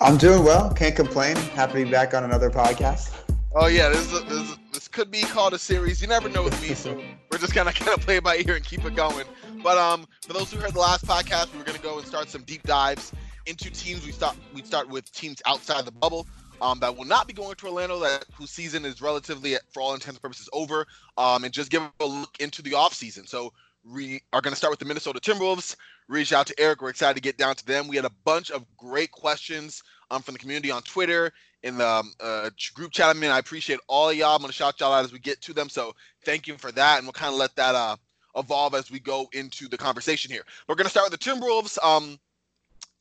I'm doing well. Can't complain. Happy to be back on another podcast. Oh yeah, this is, a, this, is, this could be called a series. You never know with me, so we're just gonna kind of play it by ear and keep it going. But um, for those who heard the last podcast, we were gonna go and start some deep dives into teams. We start we start with teams outside the bubble. Um, that will not be going to Orlando, that whose season is relatively, for all intents and purposes, over. Um, and just give a look into the off season. So we are going to start with the Minnesota Timberwolves. Reach out to Eric. We're excited to get down to them. We had a bunch of great questions um, from the community on Twitter in the um, uh, group chat. I mean, I appreciate all of y'all. I'm going to shout y'all out as we get to them. So thank you for that. And we'll kind of let that uh, evolve as we go into the conversation here. We're going to start with the Timberwolves. Um,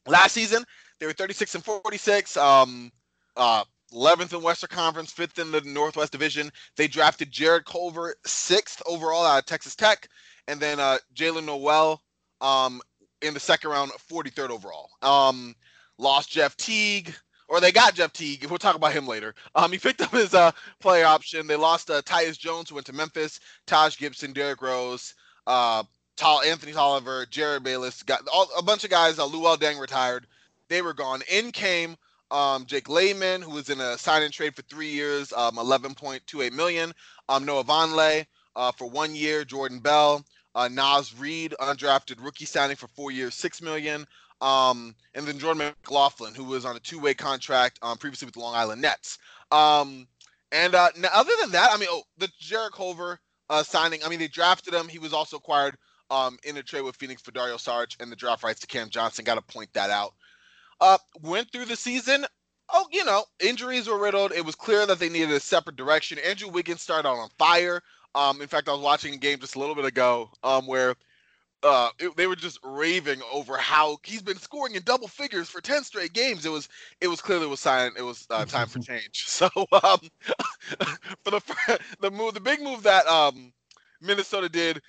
last season, they were 36 and 46. Um, uh, 11th in Western Conference, 5th in the Northwest Division. They drafted Jarrett Culver, 6th overall out of Texas Tech, and then uh, Jaylen Nowell um, in the second round, 43rd overall. Um, lost Jeff Teague, or they got Jeff Teague. We'll talk about him later. Um, he picked up his uh, player option. They lost uh, Tyus Jones, who went to Memphis, Taj Gibson, Derrick Rose, uh, Tall, Anthony Tolliver, Jerryd Bayless, got all, a bunch of guys. Uh, Luol Deng retired. They were gone. In came um, Jake Layman, who was in a sign and trade for three years, um, 11.28 million. Um, Noah Vonleh uh, for one year. Jordan Bell, uh, Naz Reid, undrafted rookie signing for four years, six million. Um, and then Jordan McLaughlin, who was on a two-way contract um, previously with the Long Island Nets. Um, and uh, now, other than that, I mean, oh, the Jarrett Culver uh, signing. I mean, they drafted him. He was also acquired um, in a trade with Phoenix for Dario Saric and the draft rights to Cam Johnson. Got to point that out. Uh, went through the season. Oh, you know, injuries were riddled. It was clear that they needed a separate direction. Andrew Wiggins started out on fire. Um, in fact, I was watching a game just a little bit ago um, where uh, it, they were just raving over how he's been scoring in double figures for ten straight games. It was it was clearly was sign it was uh, time for change. So um, for the the move the big move that um, Minnesota did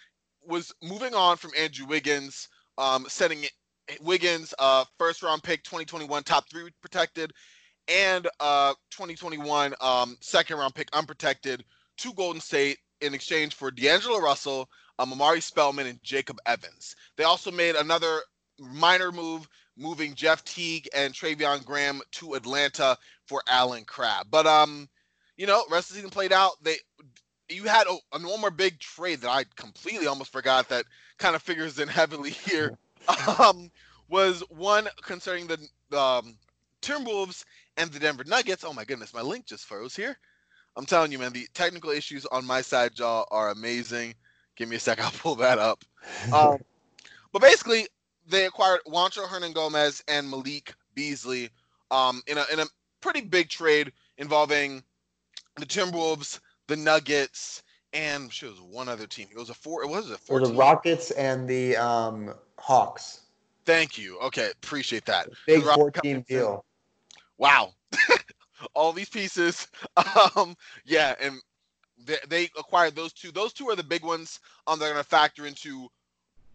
was moving on from Andrew Wiggins, um, setting Wiggins, uh, first round pick, 2021, top three protected, and uh, 2021 um, second round pick, unprotected, to Golden State in exchange for D'Angelo Russell, um, Omari Spellman, and Jacob Evans. They also made another minor move, moving Jeff Teague and Treveon Graham to Atlanta for Allen Crabbe. But um, you know, rest of the season played out. They you had oh, one more big trade that I completely almost forgot that kind of figures in heavily here. um, was one concerning the um, Timberwolves and the Denver Nuggets. Oh my goodness, my link just froze here. I'm telling you, man, the technical issues on my side, y'all, are amazing. Give me a sec, I'll pull that up. Um, but basically, they acquired Juancho Hernangomez and Malik Beasley um, in a in a pretty big trade involving the Timberwolves, the Nuggets, and I'm sure, it was one other team. It was a four. It was a four. the Rockets and the um, Hawks. Thank you. Okay, appreciate that. Big four-team deal. Wow, all these pieces. Um, yeah, and they, they, acquired those two. Those two are the big ones. Um, they're going to factor into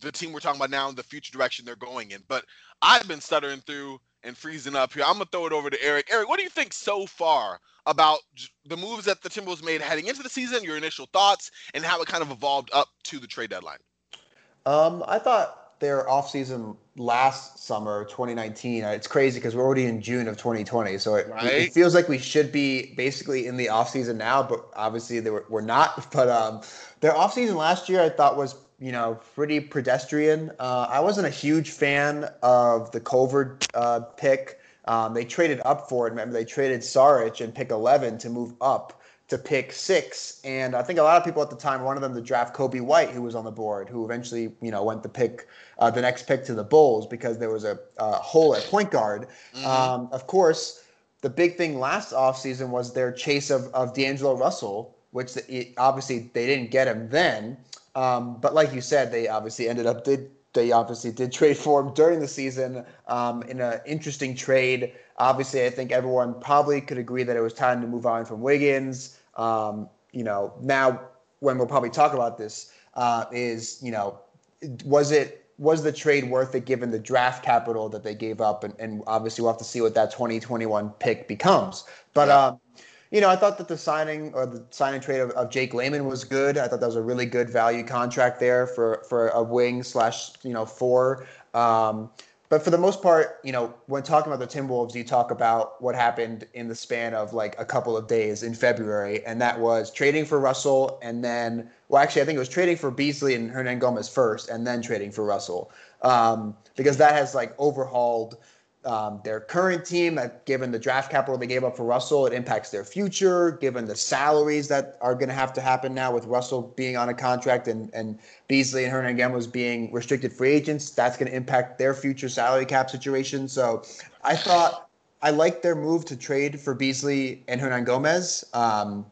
the team we're talking about now and the future direction they're going in. But I've been stuttering through and freezing up here. I'm gonna throw it over to Eric. Eric, what do you think so far about the moves that the Timberwolves made heading into the season? Your initial thoughts and how it kind of evolved up to the trade deadline. Um, I thought their offseason last summer, 2019. It's crazy because we're already in June of 2020, so it, right? it, feels like we should be basically in the offseason now, but obviously they were, we're not. But um, their offseason last year, I thought was you know, pretty pedestrian. Uh, I wasn't a huge fan of the Culver uh, pick. Um, they traded up for it. Remember, they traded Saric and pick 11 to move up to pick six. And I think a lot of people at the time wanted them to draft Coby White, who was on the board, who eventually, you know, went to pick uh, the next pick to the Bulls because there was a, a hole at point guard. Mm-hmm. Um, of course, the big thing last offseason was their chase of, of D'Angelo Russell, which it, obviously they didn't get him then. Um, but like you said, they obviously ended up did they obviously did trade for him during the season um, in an interesting trade. Obviously, I think everyone probably could agree that it was time to move on from Wiggins. Um, you know, now when we'll probably talk about this, uh, is you know, was it was the trade worth it given the draft capital that they gave up? And, and obviously, we'll have to see what that 2021 pick becomes. But yeah. um, you know, I thought that the signing or the signing trade of, of, Jake Layman was good. I thought that was a really good value contract there for for a wing slash you know four. Um, but for the most part, you know, when talking about the Timberwolves, you talk about what happened in the span of like a couple of days in February, and that was trading for Russell, and then, well, actually, I think it was trading for Beasley and Hernangomez first, and then trading for Russell, um, because that has like overhauled um, their current team, that given the draft capital they gave up for Russell, it impacts their future. Given the salaries that are going to have to happen now with Russell being on a contract and, and Beasley and Hernangomez being restricted free agents, that's going to impact their future salary cap situation. So I thought I liked their move to trade for Beasley and Hernangomez. Um,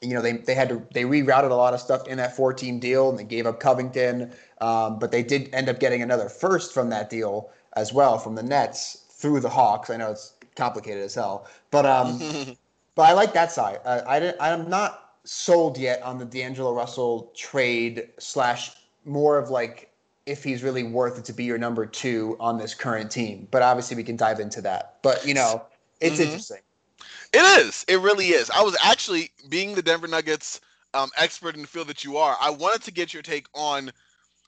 you know, they, they had to they rerouted a lot of stuff in that 14 deal and they gave up Covington, um, but they did end up getting another first from that deal as well from the Nets through the Hawks. I know it's complicated as hell, but um, but I like that side. Uh, I I'm not sold yet on the D'Angelo Russell trade slash more of like if he's really worth it to be your number two on this current team. But obviously we can dive into that. But you know, it's mm-hmm. interesting. It is. It really is. I was actually being the Denver Nuggets um, expert in the field that you are. I wanted to get your take on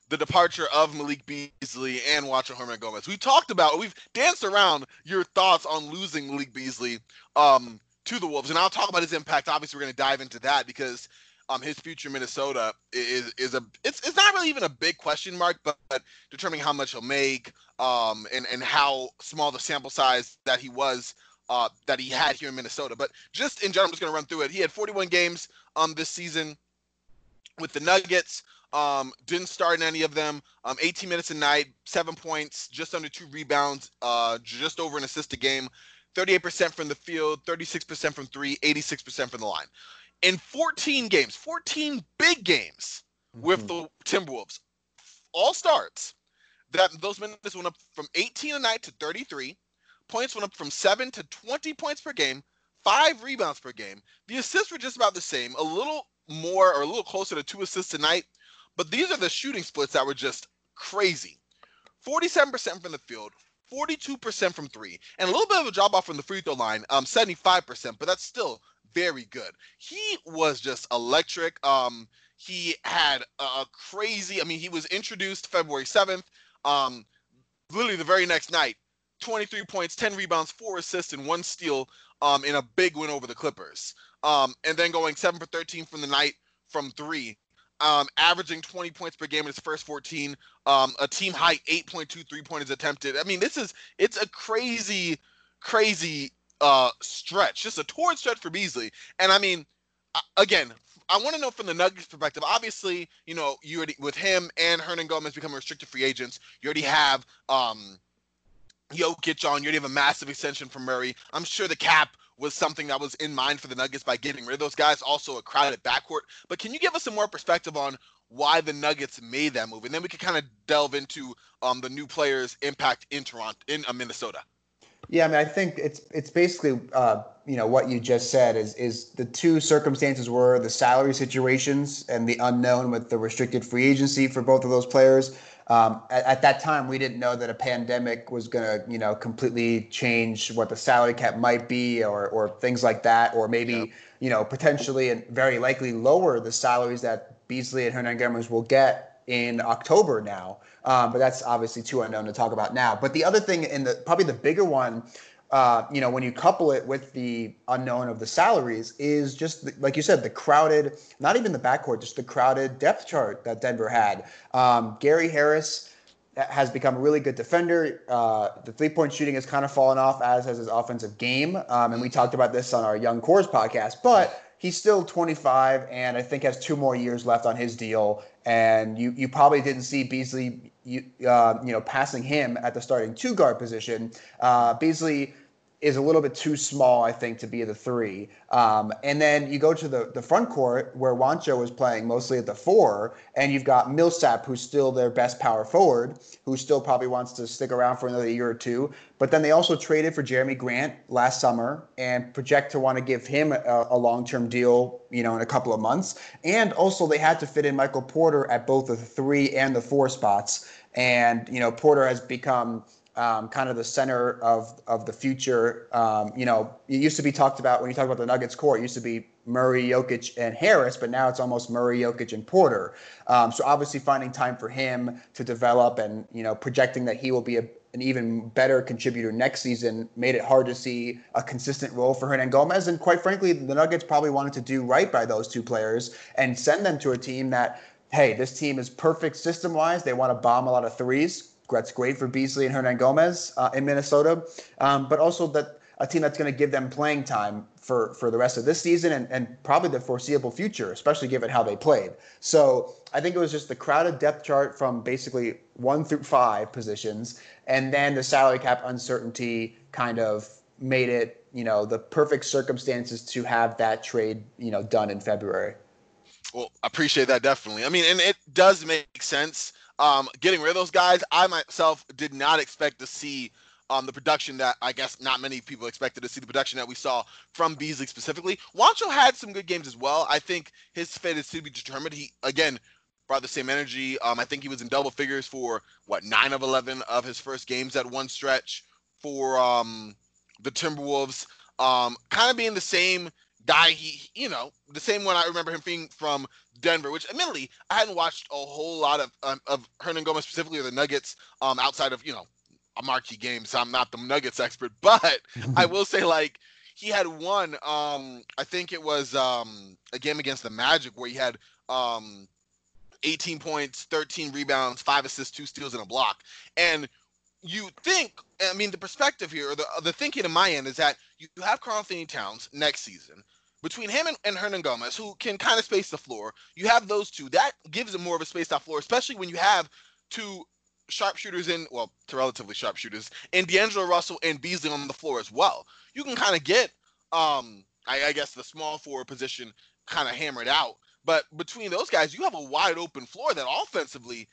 the departure of Malik Beasley and Juancho Hernangomez. We talked about, we've danced around your thoughts on losing Malik Beasley um, to the Wolves, and I'll talk about his impact. Obviously, we're going to dive into that because um, his future in Minnesota is is a it's it's not really even a big question mark, but, but determining how much he'll make um, and and how small the sample size that he was uh, that he had here in Minnesota. But just in general, I'm just going to run through it. He had 41 games um this season with the Nuggets. Um, didn't start in any of them. Um, 18 minutes a night, seven points, just under two rebounds, uh, just over an assist a game. 38% from the field, 36% from three, 86% from the line. In 14 games, 14 big games mm-hmm. with the Timberwolves, all starts. That those minutes went up from 18 a night to 33. Points went up from seven to 20 points per game. Five rebounds per game. The assists were just about the same, a little more or a little closer to two assists a night. But these are the shooting splits that were just crazy 47% from the field, 42% from three, and a little bit of a drop off from the free throw line, um, 75%, but that's still very good. He was just electric. Um, he had a crazy, I mean, he was introduced February 7th. Um, literally the very next night, 23 points, 10 rebounds, four assists, and one steal um, in a big win over the Clippers. Um, and then going 7 for 13 from the night from three um, averaging 20 points per game in his first 14, um, a team high 8.2 three pointers attempted. I mean, this is it's a crazy, crazy uh, stretch, just a torrid stretch for Beasley. And I mean, again, I want to know from the Nuggets perspective. Obviously, you know, you already with him and Hernangomez becoming restricted free agents. You already have um, Jokic on. You already have a massive extension from Murray. I'm sure the cap was something that was in mind for the Nuggets by getting rid of those guys. Also, a crowded backcourt. But can you give us some more perspective on why the Nuggets made that move, and then we can kind of delve into um, the new players' impact in Toronto, in uh, Minnesota. Yeah, I mean, I think it's it's basically uh, you know what you just said is is the two circumstances were the salary situations and the unknown with the restricted free agency for both of those players. Um, at, at, that time, we didn't know that a pandemic was going to, you know, completely change what the salary cap might be, or or things like that, or maybe, yep. you know, potentially and very likely lower the salaries that Beasley and Hernangomez will get in October now. Um, but that's obviously too unknown to talk about now. But the other thing, in the probably the bigger one uh, you know, when you couple it with the unknown of the salaries, is just the, like you said, the crowded, not even the backcourt, just the crowded depth chart that Denver had. Um, Gary Harris has become a really good defender. Uh, the three point shooting has kind of fallen off, as has his offensive game. Um, and we talked about this on our Young Cores podcast, but he's still 25 and I think has two more years left on his deal. And you, you probably didn't see Beasley, you, uh, you know, passing him at the starting two guard position. Uh, Beasley is a little bit too small, I think, to be the three. Um, and then you go to the, the front court where Juancho is playing mostly at the four, and you've got Millsap, who's still their best power forward, who still probably wants to stick around for another year or two. But then they also traded for Jerami Grant last summer and project to want to give him a, a long term deal, you know, in a couple of months. And also they had to fit in Michael Porter at both the three and the four spots. And, you know, Porter has become um, kind of the center of of the future. Um, you know, it used to be talked about when you talk about the Nuggets core. It used to be Murray, Jokic, and Harris, but now it's almost Murray, Jokic, and Porter. Um, so obviously, finding time for him to develop and you know projecting that he will be a, an even better contributor next season made it hard to see a consistent role for Hernangomez. And quite frankly, the Nuggets probably wanted to do right by those two players and send them to a team that. Hey, this team is perfect system wise. They want to bomb a lot of threes that's great for Beasley and Hernangomez uh, in Minnesota, um, but also that a team that's going to give them playing time for, for the rest of this season and, and probably the foreseeable future, especially given how they played. So I think it was just the crowded depth chart from basically one through five positions, and then the salary cap uncertainty kind of made it, you know, the perfect circumstances to have that trade, you know, done in February. Well, I appreciate that definitely. I mean, and it does make sense um, getting rid of those guys, I myself did not expect to see um, the production that I guess not many people expected to see the production that we saw from Beasley specifically. Juancho had some good games as well. I think his fate is to be determined. He again brought the same energy. Um, I think he was in double figures for what nine of eleven of his first games at one stretch for um, the Timberwolves. Um, kind of being the same guy he you know the same one I remember him being from Denver, which admittedly I hadn't watched a whole lot of um, of Hernangomez specifically or the Nuggets um outside of you know a marquee game, so I'm not the Nuggets expert, but I will say like he had one um I think it was um a game against the Magic where he had um 18 points, 13 rebounds, five assists, two steals, and a block. And you think, I mean, the perspective here, or the, the thinking in my end is that you have Karl-Anthony Towns next season between him and, and Hernangomez, who can kind of space the floor, you have those two. That gives him more of a spaced out floor, especially when you have two sharpshooters in, well, to relatively sharpshooters, and D'Angelo Russell and Beasley on the floor as well. You can kind of get, um, I, I guess, the small forward position kind of hammered out. But between those guys, you have a wide open floor that offensively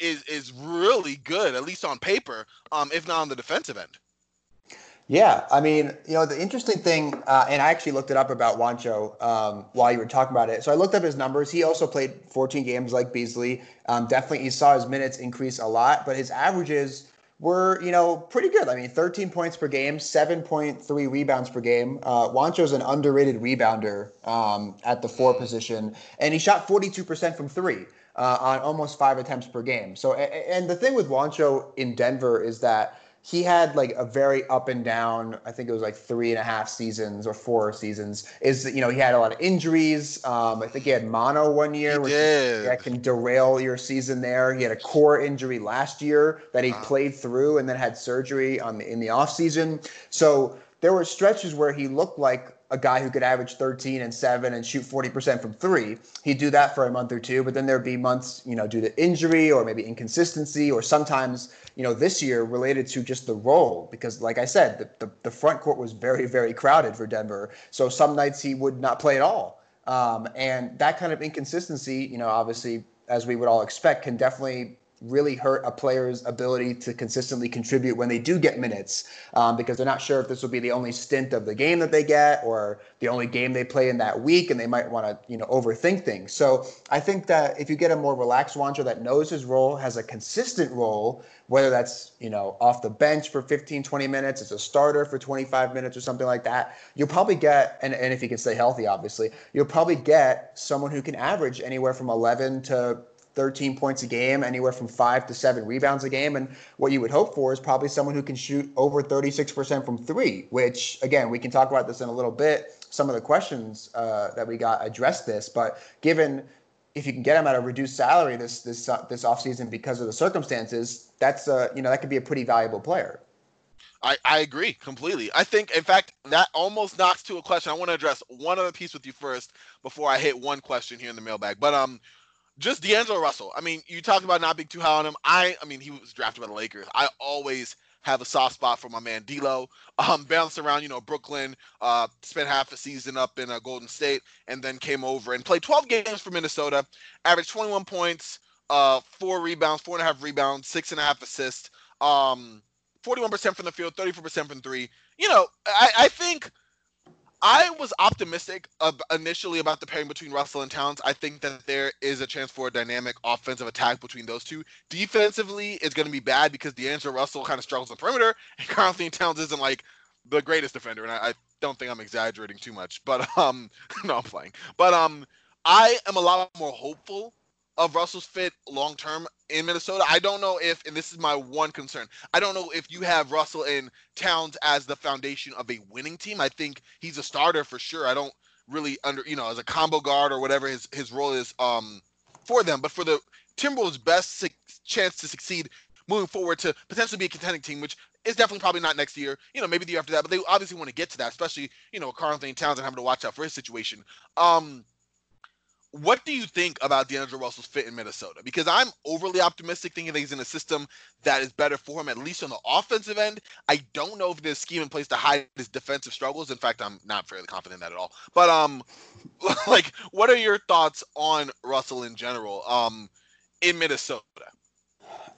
is is really good, at least on paper, um, if not on the defensive end. Yeah, I mean, you know, the interesting thing, uh, and I actually looked it up about Juancho um, while you were talking about it. So I looked up his numbers. He also played 14 games like Beasley. Um, definitely, he saw his minutes increase a lot, but his averages were, you know, pretty good. I mean, 13 points per game, 7.3 rebounds per game. Uh, Juancho's an underrated rebounder um, at the four position, and he shot 42% from three. Uh, on almost five attempts per game. So, and the thing with Juancho in Denver is that he had like a very up and down. I think it was like three and a half seasons or four seasons. Is you know he had a lot of injuries. Um, I think he had mono one year, which that can derail your season. There, he had a core injury last year that he wow. played through and then had surgery on the, in the off season. So there were stretches where he looked like a guy who could average 13 and 7 and shoot 40% from 3 he'd do that for a month or two. But then there'd be months you know due to injury or maybe inconsistency or sometimes you know this year related to just the role. Because like i said the, the, the front court was very very crowded for denver. So some nights he would not play at all. Um, and that kind of inconsistency you know obviously as we would all expect can definitely really hurt a player's ability to consistently contribute when they do get minutes um, because they're not sure if this will be the only stint of the game that they get or the only game they play in that week and they might want to you know overthink things. So i think that if you get a more relaxed Juancho that knows his role has a consistent role whether that's you know off the bench for 15 20 minutes as a starter for 25 minutes or something like that you'll probably get and, and if he can stay healthy obviously you'll probably get someone who can average anywhere from 11 to 13 points a game, anywhere from five to seven rebounds a game. And what you would hope for is probably someone who can shoot over 36% from three, which, again, we can talk about this in a little bit. Some of the questions uh, that we got address this, but given if you can get him at a reduced salary this this uh, this offseason because of the circumstances, that's uh, you know that could be a pretty valuable player. I, I agree completely. I think, in fact, that almost knocks to a question. I want to address one other piece with you first before I hit one question here in the mailbag. But um, just D'Angelo Russell. I mean, you talked about not being too high on him. I, I mean, he was drafted by the Lakers. I always have a soft spot for my man D'Lo. Um, bounced around, you know, Brooklyn. Uh, spent half a season up in uh, Golden State, and then came over and played 12 games for Minnesota. Averaged 21 points, uh, four rebounds, four and a half rebounds, six and a half assists. Um, 41% from the field, 34% from three. You know, I, I think I was optimistic initially about the pairing between Russell and Towns. I think that there is a chance for a dynamic offensive attack between those two. Defensively, it's going to be bad because D'Angelo Russell kind of struggles on perimeter, and Karl-Anthony Towns isn't like the greatest defender, and I, I don't think I'm exaggerating too much. But um, no, I'm playing. But um, I am a lot more hopeful of Russell's fit long term in Minnesota. I don't know if, and this is my one concern, I don't know if you have Russell and Towns as the foundation of a winning team. I think he's a starter for sure. I don't really under, you know, as a combo guard or whatever his, his role is um, for them. But for the Timberwolves' best su- chance to succeed moving forward to potentially be a contending team, which is definitely probably not next year, you know, maybe the year after that, but they obviously want to get to that, especially, you know, Karl-Anthony Towns and having to watch out for his situation. Um, what do you think about D'Angelo Russell's fit in Minnesota? Because I'm overly optimistic, thinking that he's in a system that is better for him, at least on the offensive end. I don't know if there's scheme in place to hide his defensive struggles. In fact, I'm not fairly confident in that at all. But um, like, what are your thoughts on Russell in general? Um, in Minnesota.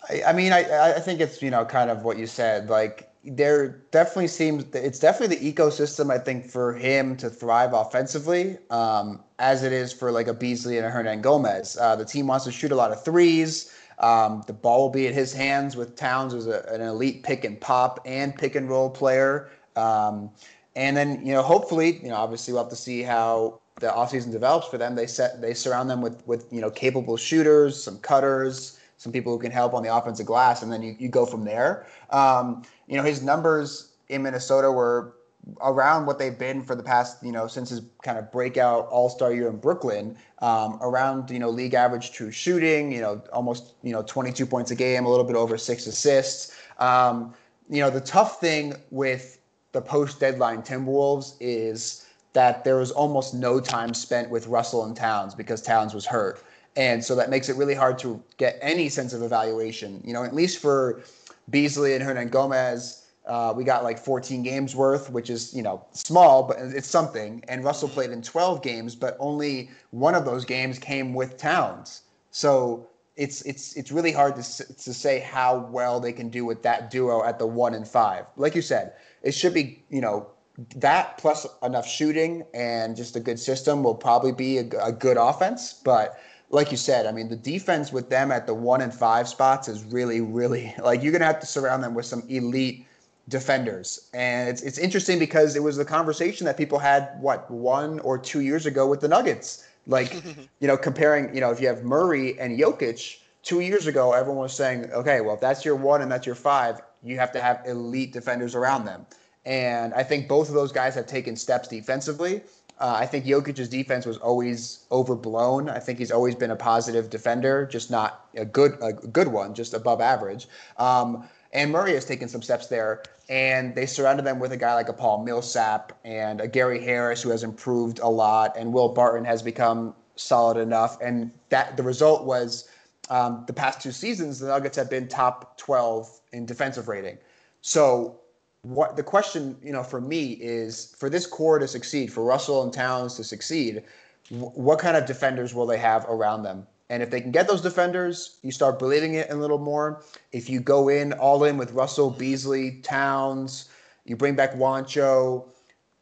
I, I mean, I I think it's you know kind of what you said. Like there definitely seems it's definitely the ecosystem I think for him to thrive offensively, um, as it is for like a Beasley and a Hernangomez. Uh, the team wants to shoot a lot of threes. Um, the ball will be at his hands with Towns as a, an elite pick and pop and pick and roll player. Um, and then you know hopefully you know obviously we'll have to see how the offseason develops for them. They set they surround them with with you know capable shooters, some cutters some people who can help on the offensive glass, and then you, you go from there. Um, you know, his numbers in Minnesota were around what they've been for the past, you know, since his kind of breakout All Star year in Brooklyn, um, around you know league average true shooting, you know, almost you know 22 points a game, a little bit over six assists. Um, you know, the tough thing with the post deadline Timberwolves is that there was almost no time spent with Russell and Towns because Towns was hurt. And so that makes it really hard to get any sense of evaluation. You know, at least for Beasley and Hernangomez, uh, we got like 14 games worth, which is, you know, small, but it's something. And Russell played in 12 games, but only one of those games came with Towns. So it's it's it's really hard to to say how well they can do with that duo at the one and five. Like you said, it should be you know that plus enough shooting and just a good system will probably be a, a good offense. But like you said, I mean, the defense with them at the one and five spots is really, really like you're gonna have to surround them with some elite defenders. And it's it's interesting because it was the conversation that people had what one or two years ago with the Nuggets. Like, you know, comparing, you know, if you have Murray and Jokic, two years ago, everyone was saying, okay, well, if that's your one and that's your five, you have to have elite defenders around them. And I think both of those guys have taken steps defensively. Uh, I think Jokic's defense was always overblown. I think he's always been a positive defender, just not a good a good one, just above average. Um, and Murray has taken some steps there, and they surrounded them with a guy like a Paul Millsap and a Gary Harris who has improved a lot, and Will Barton has become solid enough. And that the result was um, the past two seasons, the Nuggets have been top 12 in defensive rating. So what the question you know for me is for this core to succeed, for Russell and Towns to succeed, what kind of defenders will they have around them? And if they can get those defenders, you start believing it a little more. If you go in all in with Russell, Beasley, Towns, you bring back Juancho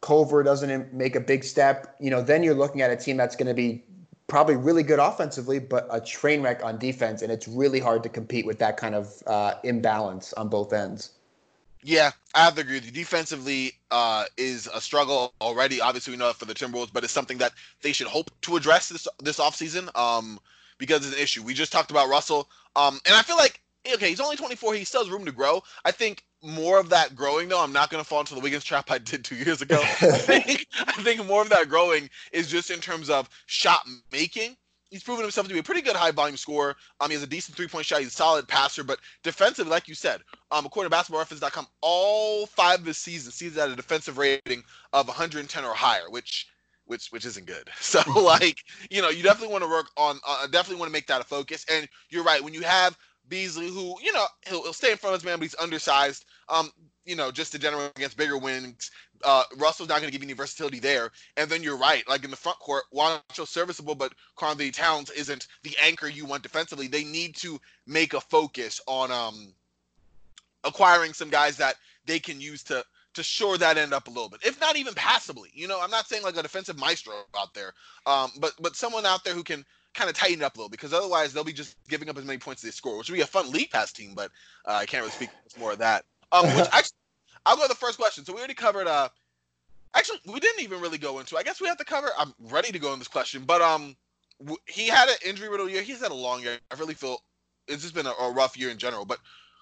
Culver doesn't make a big step, you know, then you're looking at a team that's going to be probably really good offensively, but a train wreck on defense, and it's really hard to compete with that kind of uh, imbalance on both ends. Yeah, I have to agree with you. Defensively uh, is a struggle already. Obviously, we know it for the Timberwolves, but it's something that they should hope to address this this offseason um, because it's an issue. We just talked about Russell, um, and I feel like okay, he's only 24. He still has room to grow. I think more of that growing, though, I'm not going to fall into the Wiggins trap I did two years ago. I think I think more of that growing is just in terms of shot making he's proven himself to be a pretty good high volume scorer. Um, he has a decent three point shot. He's a solid passer, but defensively, like you said, um, according to BasketballReference.com, all five of his seasons seasons at a defensive rating of 110 or higher, which which which isn't good. So like you know you definitely want to work on uh, definitely want to make that a focus. And you're right when you have Beasley, who you know he'll, he'll stay in front of his man, but he's undersized. Um, you know, just to generate against bigger wings. Uh, Russell's not going to give you any versatility there. And then you're right, like in the front court, Juancho serviceable, but Karl-Anthony Towns isn't the anchor you want defensively. They need to make a focus on um acquiring some guys that they can use to to shore that end up a little bit, if not even passably. You know, I'm not saying like a defensive maestro out there, um, but but someone out there who can kind of tighten it up a little because otherwise they'll be just giving up as many points as they score, which would be a fun league pass team. But uh, I can't really speak more of that. Um, which actually, I'll go to the first question. So we already covered. Uh, actually, we didn't even really go into. I guess we have to cover. I'm ready to go in this question, but um, w- he had an injury riddle year. He's had a long year. I really feel it's just been a, a rough year in general. But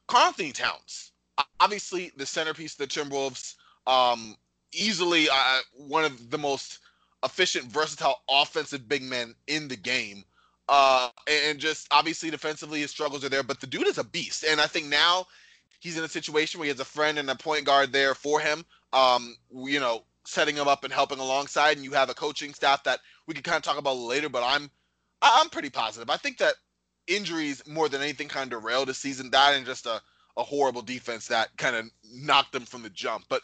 Karl-Anthony Towns, obviously the centerpiece of the Timberwolves, um, easily uh, one of the most efficient, versatile offensive big men in the game. Uh, and just obviously defensively, his struggles are there, but the dude is a beast. And I think now he's in a situation where he has a friend and a point guard there for him. Um, you know, setting him up and helping alongside, and you have a coaching staff that we could kind of talk about later. But I'm I'm pretty positive. I think that injuries more than anything kind of derailed the season. That and just a a horrible defense that kind of knocked them from the jump. But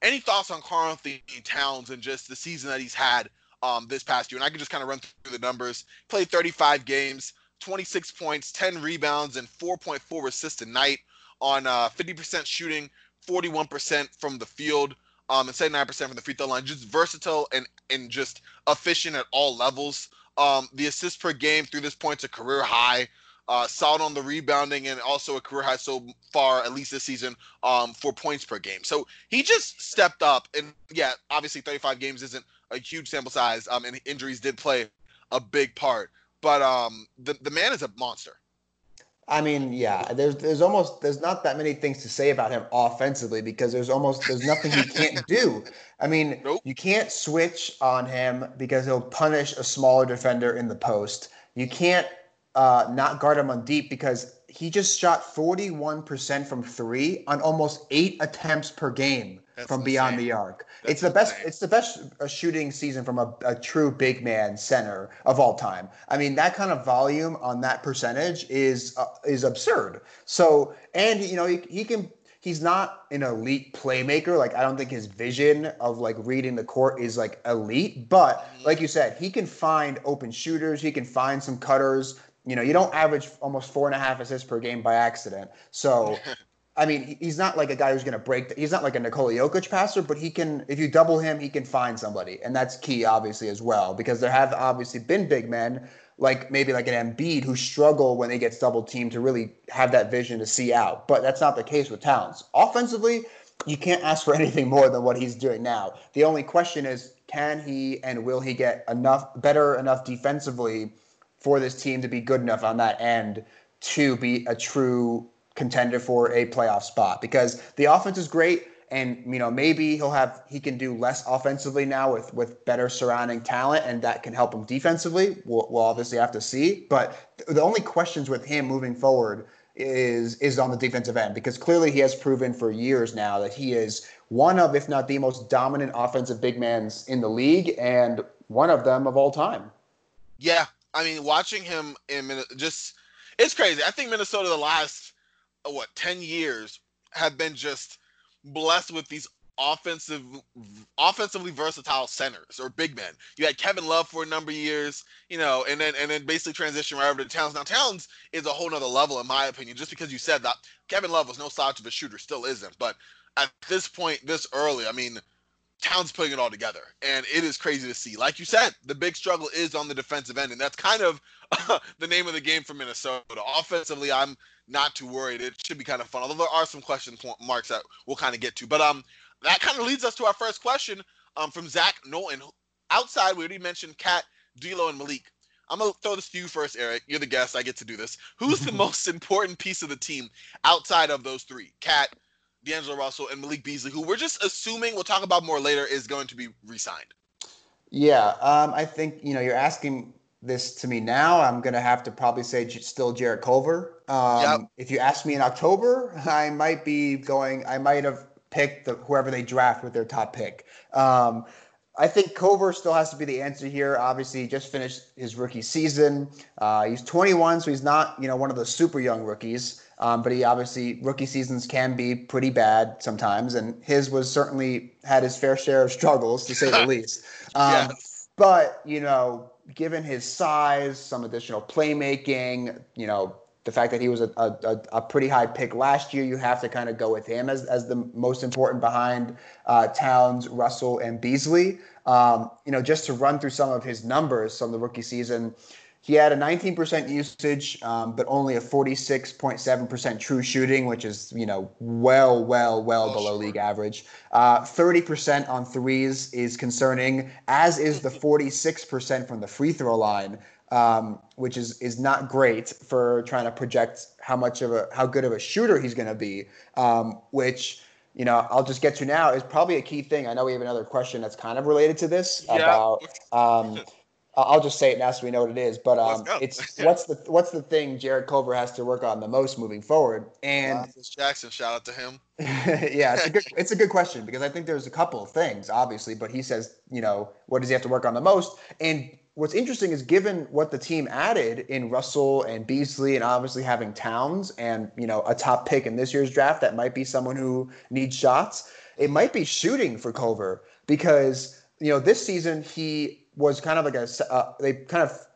any thoughts on Karl-Anthony Towns and just the season that he's had um, this past year? And I can just kind of run through the numbers. Played 35 games, 26 points, 10 rebounds, and 4.4 assists a night on uh, 50% shooting, 41% from the field, um, and 79% from the free throw line. Just versatile and and just efficient at all levels. Um, the assists per game through this point is a career high. Uh, solid on the rebounding and also a career high so far, at least this season, um, for points per game. So he just stepped up. And yeah, obviously 35 games isn't a huge sample size, um, and injuries did play a big part. But um, the the man is a monster. I mean, yeah, there's there's almost there's not that many things to say about him offensively because there's almost there's nothing he can't do. I mean, nope. you can't switch on him because he'll punish a smaller defender in the post. You can't uh, not guard him on deep because he just shot 41% from three on almost eight attempts per game That's from insane. beyond the arc. That's it's the insane. best. It's the best uh, shooting season from a, a, true big man center of all time. I mean, that kind of volume on that percentage is uh, is absurd. So, and you know, he, he can he's not an elite playmaker. Like I don't think his vision of like reading the court is like elite, but like you said, he can find open shooters. He can find some cutters. You know, you don't average almost four and a half assists per game by accident. So, I mean, he's not like a guy who's going to break. The, he's not like a Nikola Jokic passer, but he can. If you double him, he can find somebody, and that's key, obviously, as well, because there have obviously been big men like maybe like an Embiid who struggle when they get double teamed to really have that vision to see out. But that's not the case with Towns. Offensively, you can't ask for anything more than what he's doing now. The only question is, can he and will he get enough better enough defensively for this team to be good enough on that end to be a true contender for a playoff spot. Because the offense is great and you know maybe he'll have he can do less offensively now with with better surrounding talent and that can help him defensively. We'll, we'll obviously have to see. But the only questions with him moving forward is is on the defensive end. Because clearly he has proven for years now that he is one of if not the most dominant offensive big mans in the league and one of them of all time. Yeah I mean, watching him in just it's crazy. I think Minnesota the last uh, what ten years have been just blessed with these offensive, offensively versatile centers or big men. You had Kevin Love for a number of years, you know, and then and then basically transition right over to Towns. Now Towns is a whole nother level in my opinion, just because you said that Kevin Love was no slouch of a shooter, still isn't. But at this point, this early, I mean, Towns putting it all together, and it is crazy to see. Like you said, the big struggle is on the defensive end, and that's kind of uh, the name of the game for Minnesota. Offensively, I'm not too worried. It should be kind of fun, although there are some question marks that we'll kind of get to. But um, that kind of leads us to our first question um from Zach Nolan. Outside, we already mentioned KAT, D'Lo, and Malik. I'm gonna throw this to you first, Eric. You're the guest. I get to do this. Who's the most important piece of the team outside of those three? KAT, D'Angelo Russell and Malik Beasley, who we're just assuming we'll talk about more later, is going to be re-signed. Yeah, um, I think you know you're asking this to me now, I'm going to have to probably say still Jarrett Culver. Um, yep. If you ask me in October, I might be going, I might have picked the, whoever they draft with their top pick. Um, I think Culver still has to be the answer here. Obviously, he just finished his rookie season. Uh, he's 21, so he's not, you know, one of the super young rookies. Um, but he obviously rookie seasons can be pretty bad sometimes, and his was certainly had his fair share of struggles to say the least. Um, yes. But you know, given his size, some additional playmaking, you know, the fact that he was a, a, a pretty high pick last year, you have to kind of go with him as, as the most important behind uh, Towns, Russell, and Beasley. Um, you know, just to run through some of his numbers from the rookie season, he had a 19% usage, um, but only a 46.7% true shooting, which is, you know, well, well, well oh, below sure. league average. Uh, 30% on threes is concerning, as is the 46% from the free throw line, um, which is is not great for trying to project how much of a how good of a shooter he's going to be. Um, which you know, I'll just get to now is probably a key thing. I know we have another question that's kind of related to this yeah. about. I'll just say it now so we know what it is. But um, it's what's the what's the thing Jarrett Culver has to work on the most moving forward? And Jackson, shout out to him. yeah, it's a good it's a good question because I think there's a couple of things, obviously, but he says, you know, what does he have to work on the most? And what's interesting is given what the team added in Russell and Beasley, and obviously having Towns and you know a top pick in this year's draft that might be someone who needs shots. It might be shooting for Culver because you know this season he was kind of like a uh, they kind of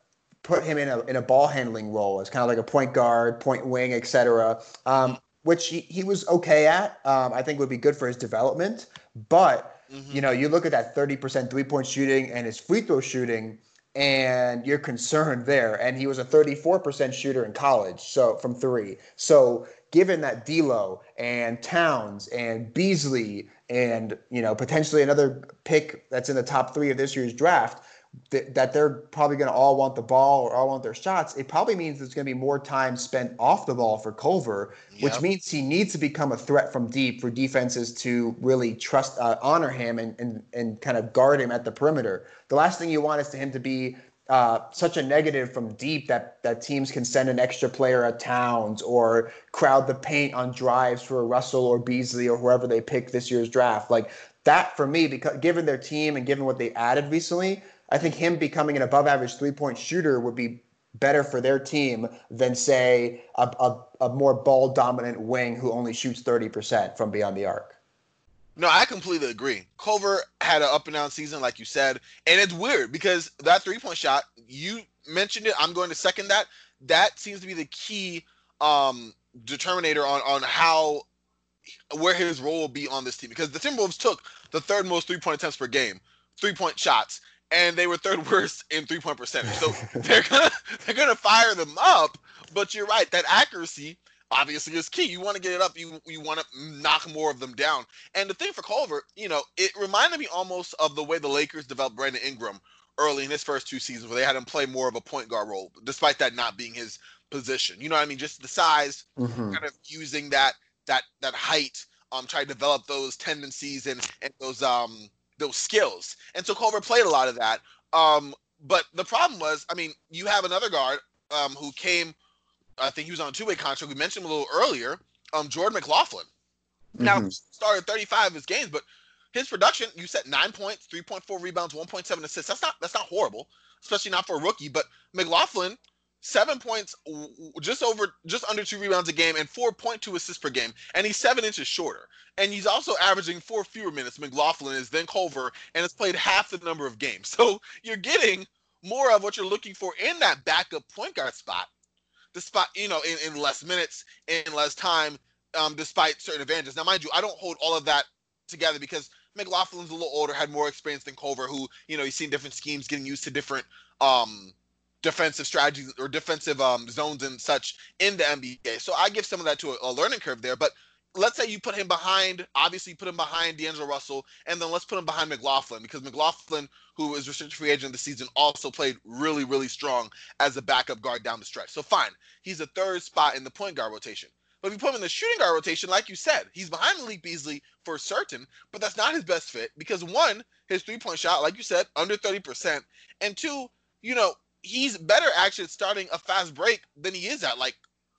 put him in a in a ball handling role as kind of like a point guard, point wing, etc. Um, which he, he was okay at. Um, I think would be good for his development. But mm-hmm. you know, you look at that thirty percent three point shooting and his free throw shooting, and you're concerned there. And he was a thirty four percent shooter in college, so from three. So given that D'Lo and Towns and Beasley and you know potentially another pick that's in the top three of this year's draft th- that they're probably going to all want the ball or all want their shots it probably means there's going to be more time spent off the ball for culver yep. which means he needs to become a threat from deep for defenses to really trust uh, honor him and, and and kind of guard him at the perimeter the last thing you want is to him to be uh, such a negative from deep that that teams can send an extra player at Towns or crowd the paint on drives for Russell or Beasley or whoever they pick this year's draft. Like that for me, because given their team and given what they added recently, I think him becoming an above average three point shooter would be better for their team than say a, a, a more ball dominant wing who only shoots 30% from beyond the arc. No, I completely agree. Culver had an up and down season, like you said, and it's weird because that three point shot you mentioned it. I'm going to second that. That seems to be the key um, determinator on on how where his role will be on this team because the Timberwolves took the third most three point attempts per game, three point shots, and they were third worst in three point percentage. So they're gonna they're gonna fire them up. But you're right, that accuracy obviously is key. You want to get it up. You you want to knock more of them down. And the thing for Culver, you know, it reminded me almost of the way the Lakers developed Brandon Ingram early in his first two seasons, where they had him play more of a point guard role, despite that not being his position. You know what I mean? Just the size, mm-hmm. kind of using that that that height, um, try to develop those tendencies and and those um those skills. And so Culver played a lot of that. Um, but the problem was, I mean, you have another guard um who came I think he was on a two way contract. We mentioned him a little earlier. Um, Jordan McLaughlin. Mm-hmm. Now started 35 of his games, but his production, you set nine points, 3.4 rebounds, 1.7 assists. That's not that's not horrible, especially not for a rookie. But McLaughlin, seven points, just over, just under two rebounds a game, and 4.2 assists per game, and he's seven inches shorter. And he's also averaging four fewer minutes. McLaughlin is then Culver, and has played half the number of games. So you're getting more of what you're looking for in that backup point guard spot despite you know in, in less minutes in less time um, despite certain advantages. Now mind you i don't hold all of that together because mclaughlin's a little older had more experience than culver who you know he's seen different schemes getting used to different um, defensive strategies or defensive um, zones and such in the nba so i give some of that to a, a learning curve there but let's say you put him behind, obviously you put him behind D'Angelo Russell, and then let's put him behind McLaughlin because McLaughlin, who is restricted free agent this season, also played really, really strong as a backup guard down the stretch. So fine, he's a third spot in the point guard rotation. But if you put him in the shooting guard rotation, like you said, he's behind Malik Beasley for certain, but that's not his best fit because one, his three point shot, like you said, under 30%, and two, you know, he's better actually starting a fast break than he is at like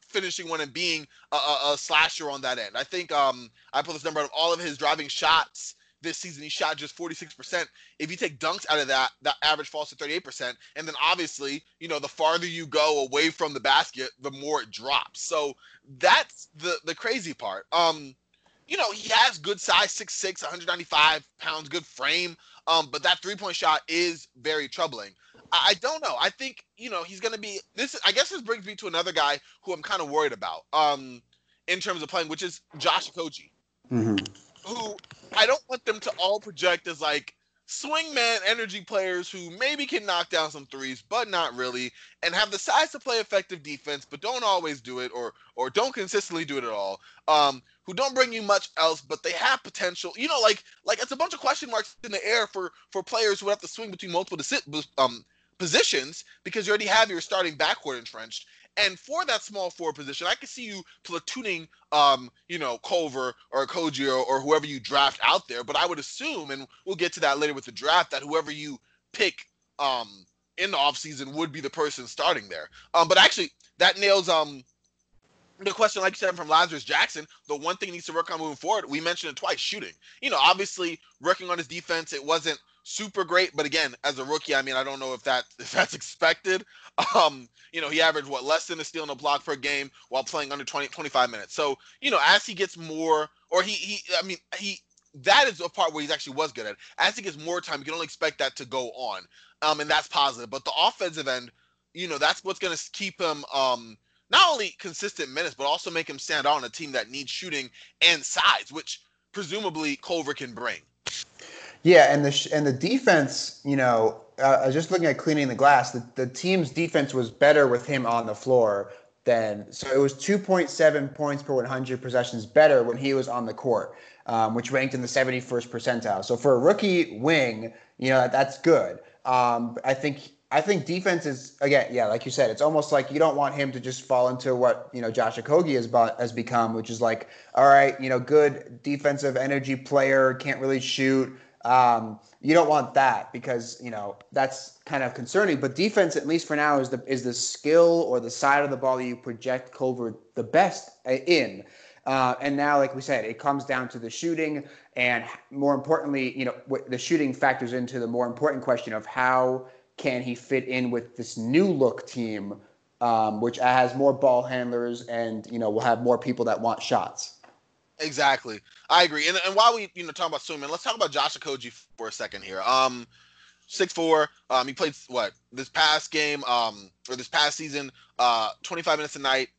finishing one and being a, a, a, slasher on that end. I think um, I put this number out of all of his driving shots this season. He shot just 46%. If you take dunks out of that, that average falls to 38%. And then obviously, you know, the farther you go away from the basket, the more it drops. So that's the the crazy part. Um, you know, he has good size, 6'6, 195 pounds, good frame. Um, but that three point shot is very troubling. I, don't know. I think, you know, he's going to be this. I guess this brings me to another guy who I'm kind of worried about um, in terms of playing, which is Josh Okogie, mm-hmm. who I don't want them to all project as like swingman energy players who maybe can knock down some threes, but not really, and have the size to play effective defense, but don't always do it or or don't consistently do it at all. Um, who don't bring you much else, but they have potential. You know, like like it's a bunch of question marks in the air for for players who have to swing between multiple to sit um positions because you already have your starting backcourt entrenched. And for that small forward position, I could see you platooning, um, you know, Culver or Koji or, or whoever you draft out there. But I would assume, and we'll get to that later with the draft, that whoever you pick um, in the offseason would be the person starting there. Um, but actually, that nails um, the question, like you said, from Lazarus Jackson, the one thing he needs to work on moving forward, we mentioned it twice, shooting. You know, obviously working on his defense, it wasn't super great, but again, as a rookie, I mean, I don't know if that if that's expected. Um, you know, he averaged what less than a steal and a block per game while playing under 20 25 minutes. So, you know, as he gets more or he he I mean, he that is a part where he actually was good at. As he gets more time, you can only expect that to go on. Um, and that's positive. But the offensive end, you know, that's what's gonna keep him um not only consistent minutes, but also make him stand out on a team that needs shooting and size, which presumably Culver can bring. Yeah, and the sh- and the defense, you know, uh, just looking at cleaning the glass. The, the team's defense was better with him on the floor than so it was 2.7 points per 100 possessions better when he was on the court, um, which ranked in the 71st percentile. So for a rookie wing, you know that's good. Um, I think I think defense is again, yeah, like you said, it's almost like you don't want him to just fall into what you know Josh Okogie has bought, has become, which is like, all right, you know, good defensive energy player, can't really shoot. Um, you don't want that because you know that's kind of concerning. But defense, at least for now, is the is the skill or the side of the ball you project Culver the best in. Uh, and now, like we said, it comes down to the shooting, and more importantly, you know, the shooting factors into the more important question of how can he fit in with this new look team, um, which has more ball handlers and you know will have more people that want shots. Exactly, I agree. And, and while we you know talk about swimming, let's talk about Josh Okogie for a second here. Um, six four. Um, he played what this past game um or this past season. Uh, twenty five minutes a night,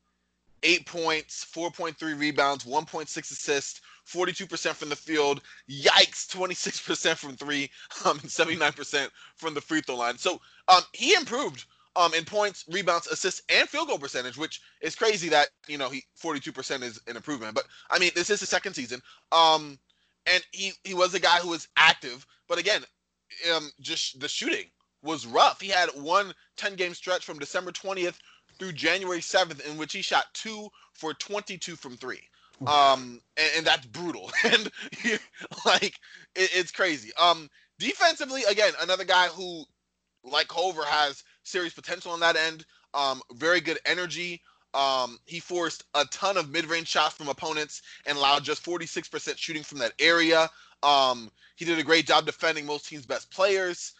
eight points, four point three rebounds, one point six assists. 42% from the field. Yikes, 26% from three, um, and 79% from the free throw line. So um, he improved um, in points, rebounds, assists, and field goal percentage, which is crazy that you know he 42% is an improvement. But I mean, this is the second season, um, and he he was a guy who was active. But again, um, just the shooting was rough. He had one 10 game stretch from December 20th through January 7th in which he shot two for 22 from three um, and, and that's brutal. and like it, it's crazy. Um, defensively, again, another guy who, like Culver, has serious potential on that end. Um, very good energy. Um, he forced a ton of mid-range shots from opponents and allowed just 46% shooting from that area. Um, he did a great job defending most teams' best players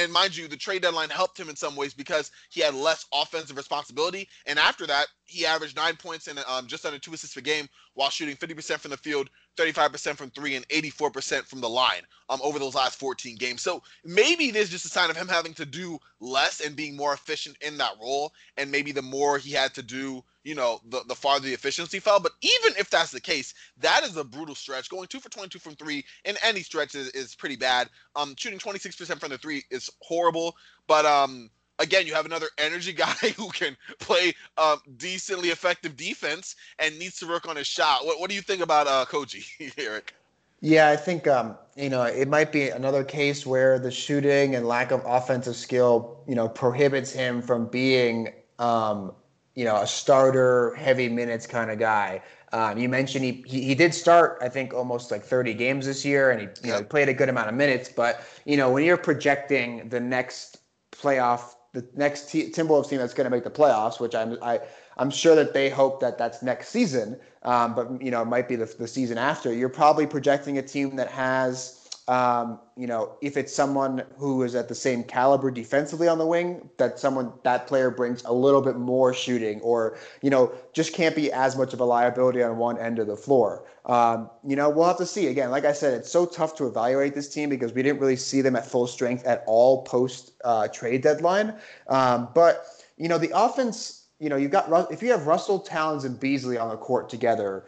and mind you, the trade deadline helped him in some ways because he had less offensive responsibility. And after that, he averaged nine points and um, just under two assists per game while shooting 50% from the field, 35% from three, and 84% from the line um, over those last 14 games. So maybe this is just a sign of him having to do less and being more efficient in that role. And maybe the more he had to do you know, the, the farther the efficiency fell. But even if that's the case, that is a brutal stretch. Going two for 22 from three in any stretch is, is pretty bad. Um, shooting 26% from the three is horrible. But um, again, you have another energy guy who can play um, decently effective defense and needs to work on his shot. What, what do you think about uh, Koji, Eric? Yeah, I think um, you know it might be another case where the shooting and lack of offensive skill, you know, prohibits him from being um, you know, a starter, heavy minutes kind of guy. Um, you mentioned he, he, he did start, I think, almost like 30 games this year, and he you know played a good amount of minutes. But you know, when you're projecting the next playoff the next t- Timberwolves team that's going to make the playoffs, which I'm I I'm sure that they hope that that's next season, um, but you know it might be the, the season after. You're probably projecting a team that has um, you know, if it's someone who is at the same caliber defensively on the wing, that someone that player brings a little bit more shooting, or you know, just can't be as much of a liability on one end of the floor. Um, you know, we'll have to see. Again, like I said, it's so tough to evaluate this team because we didn't really see them at full strength at all post uh, trade deadline. Um, but you know, the offense. You know, you've got if you have Russell Towns and Beasley on the court together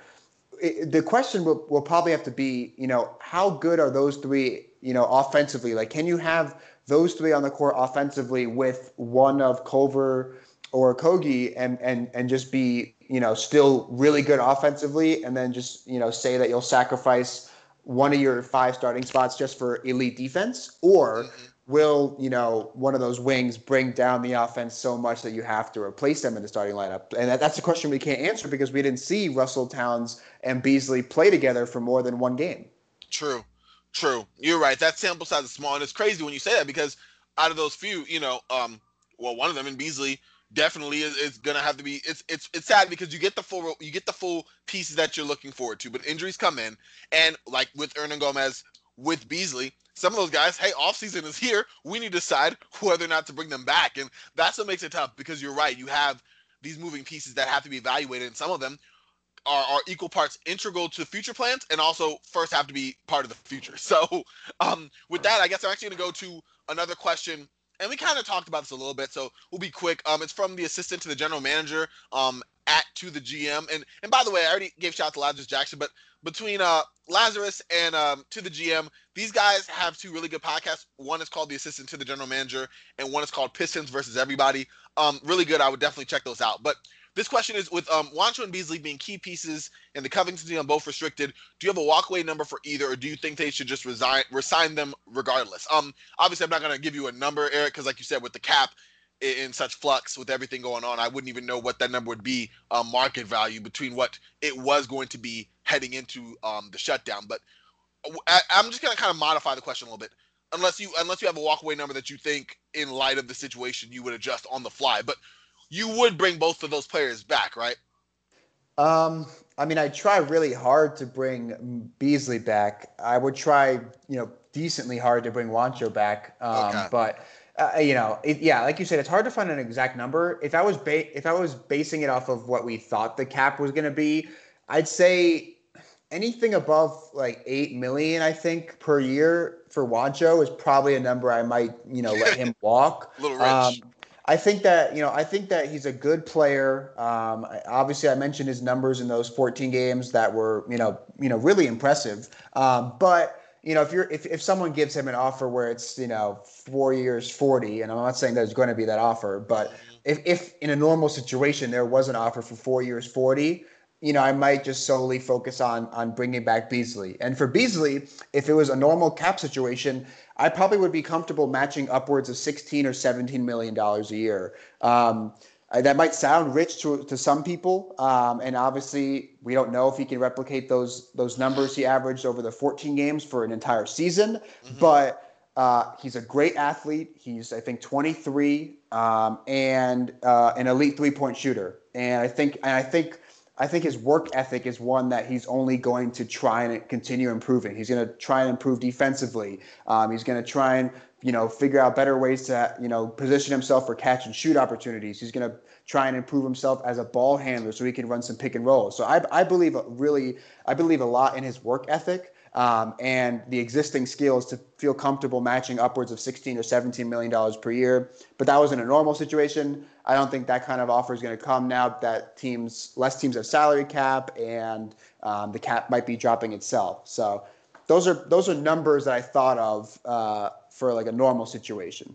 the question will, will probably have to be, you know, how good are those three, you know, offensively? Like, can you have those three on the court offensively with one of Culver or Kogi and and and just be, you know, still really good offensively, and then just you know say that you'll sacrifice one of your five starting spots just for elite defense, or mm-hmm will you know one of those wings bring down the offense so much that you have to replace them in the starting lineup. And that, that's a question we can't answer because we didn't see russell towns and beasley play together for more than one game. True. True. You're right. That sample size is small and it's crazy when you say that because out of those few you know um well one of them in beasley definitely is, is gonna have to be it's it's it's sad because you get the full you get the full pieces that you're looking forward to but injuries come in. And like with Hernangomez with Beasley some of those guys, hey, offseason is here. We need to decide whether or not to bring them back. And that's what makes it tough because you're right. You have these moving pieces that have to be evaluated, and some of them are, are equal parts integral to future plans and also first have to be part of the future. So, um, with that, I guess I'm actually going to go to another question. And we kind of talked about this a little bit, so we'll be quick. Um, it's from the assistant to the general manager, um, at to the GM. And and by the way, I already gave shout out to Lazarus Jackson, but between uh Lazarus and um, to the GM. These guys have two really good podcasts. One is called The Assistant to the General Manager, and one is called Pistons versus Everybody. Um, really good. I would definitely check those out. But this question is with um, Juancho and Beasley being key pieces and the Covington deal both restricted. Do you have a walkaway number for either, or do you think they should just resign resign them regardless? Um, obviously, I'm not going to give you a number, Eric, because like you said, with the cap in such flux with everything going on, I wouldn't even know what that number would be uh, market value between what it was going to be heading into um, the shutdown. But I, am just going to kind of modify the question a little bit. Unless you unless you have a walkaway number that you think, in light of the situation, you would adjust on the fly. But you would bring both of those players back, right? Um, I mean, I try really hard to bring Beasley back. I would try, you know, decently hard to bring Juancho back. Um, okay. But uh, you know, it, yeah, like you said, it's hard to find an exact number. If I was ba- if I was basing it off of what we thought the cap was going to be, I'd say anything above like eight million, I think, per year for Juancho is probably a number I might, you know, let him walk. a little rich. Um, I think that you know, I think that he's a good player. Um, obviously, I mentioned his numbers in those 14 games that were, you know, you know, really impressive. Um, but you know, if you're if, if someone gives him an offer where it's you know four years forty, and I'm not saying there's going to be that offer, but if if in a normal situation there was an offer for four years forty, you know, I might just solely focus on on bringing back Beasley. And for Beasley, if it was a normal cap situation, I probably would be comfortable matching upwards of 16 or 17 million dollars a year. Um, uh, that might sound rich to, to some people, um, and obviously we don't know if he can replicate those those numbers he averaged over the 14 games for an entire season. Mm-hmm. But uh, he's a great athlete. He's I think 23 um, and uh, an elite three point shooter, and I think and I think I think his work ethic is one that he's only going to try and continue improving. He's going to try and improve defensively. Um, he's going to try and you know figure out better ways to you know position himself for catch and shoot opportunities. He's going to try and improve himself as a ball handler so he can run some pick and roll. So I, I believe really I believe a lot in his work ethic. Um, and the existing skills to feel comfortable matching upwards of 16 or 17 million dollars per year. But that was in a normal situation. I don't think that kind of offer is going to come now that teams, less teams have salary cap, and um, the cap might be dropping itself. So those are those are numbers that I thought of uh, for like a normal situation.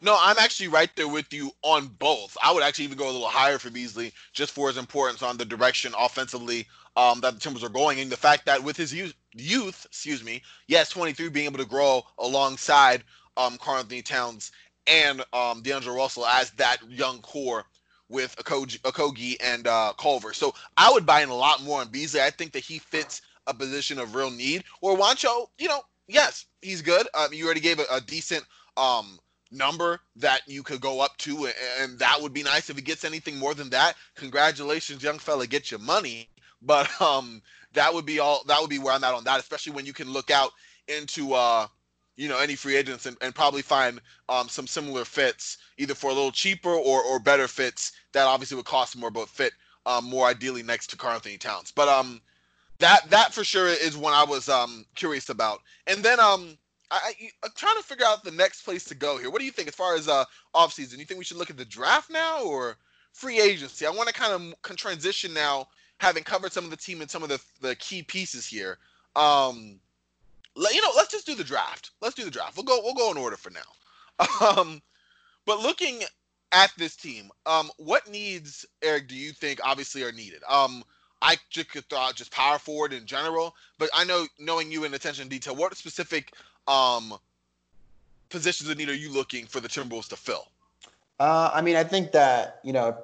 No, I'm actually right there with you on both. I would actually even go a little higher for Beasley just for his importance on the direction offensively um, that the Timbers are going, and the fact that with his youth, youth, excuse me, yes, 23 being able to grow alongside um, Karl-Anthony Towns and um, D'Angelo Russell as that young core with Okogie, Okogie and uh, Culver. So I would buy in a lot more on Beasley. I think that he fits a position of real need. Or Juancho, you know, yes, he's good. Um, you already gave a, a decent um, number that you could go up to, and that would be nice. If he gets anything more than that, congratulations, young fella, get your money. But um, that would be all. That would be where I'm at on that, especially when you can look out into uh, you know, any free agents and, and probably find um, some similar fits, either for a little cheaper or or better fits that obviously would cost more, but fit um, more ideally next to Karl-Anthony Towns. But um, that that for sure is one I was um curious about. And then um I, am trying to figure out the next place to go here. What do you think as far as uh offseason? You think we should look at the draft now or free agency? I want to kind of transition now, having covered some of the team and some of the the key pieces here. Um, let, you know, let's just do the draft. Let's do the draft. We'll go we'll go in order for now. Um, but looking at this team, um, what needs Eric do you think obviously are needed? Um, I just could thought just power forward in general, but I know knowing you in attention to detail, what specific um positions of need are you looking for the Timberwolves to fill? Uh, I mean, I think that you know,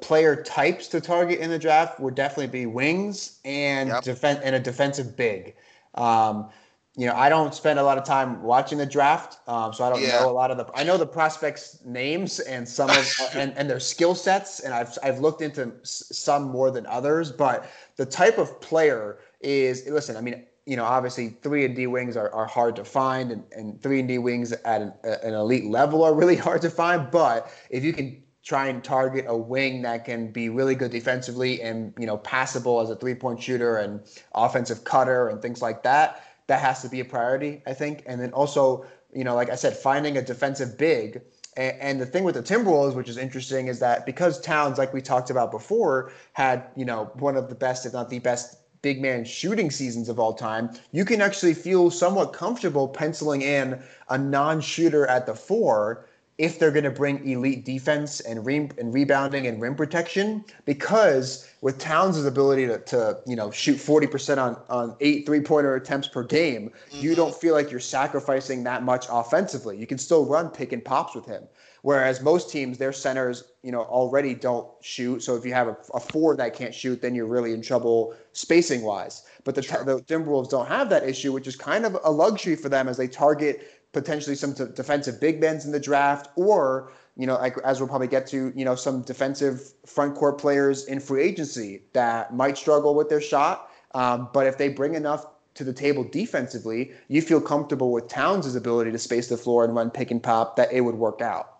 player types to target in the draft would definitely be wings and yep. defense and a defensive big. Um, you know, I don't spend a lot of time watching the draft, um, so I don't yeah. know a lot of the. I know the prospects' names and some of and, and their skill sets, and I've I've looked into some more than others. But the type of player is listen. I mean, you know, obviously three and D wings are, are hard to find, and, and three and D wings at an, an elite level are really hard to find. But if you can try and target a wing that can be really good defensively and you know passable as a three point shooter and offensive cutter and things like that that has to be a priority, I think. And then also, you know, like I said, finding a defensive big. And, the thing with the Timberwolves, which is interesting, is that because Towns, like we talked about before, had you know one of the best, if not the best, big man shooting seasons of all time, you can actually feel somewhat comfortable penciling in a non-shooter at the four if they're going to bring elite defense and, re- and rebounding and rim protection because with Towns' ability to, to you know shoot 40% on, on eight three-pointer attempts per game, mm-hmm. you don't feel like you're sacrificing that much offensively. You can still run pick and pops with him. Whereas most teams, their centers, you know, already don't shoot. So if you have a, a four that can't shoot, then you're really in trouble spacing wise. But the, sure. the Timberwolves don't have that issue, which is kind of a luxury for them as they target potentially some t- defensive big men in the draft, or you know, like, as we'll probably get to, you know, some defensive front court players in free agency that might struggle with their shot. Um, but if they bring enough to the table defensively, you feel comfortable with Towns' ability to space the floor and run pick and pop that it would work out.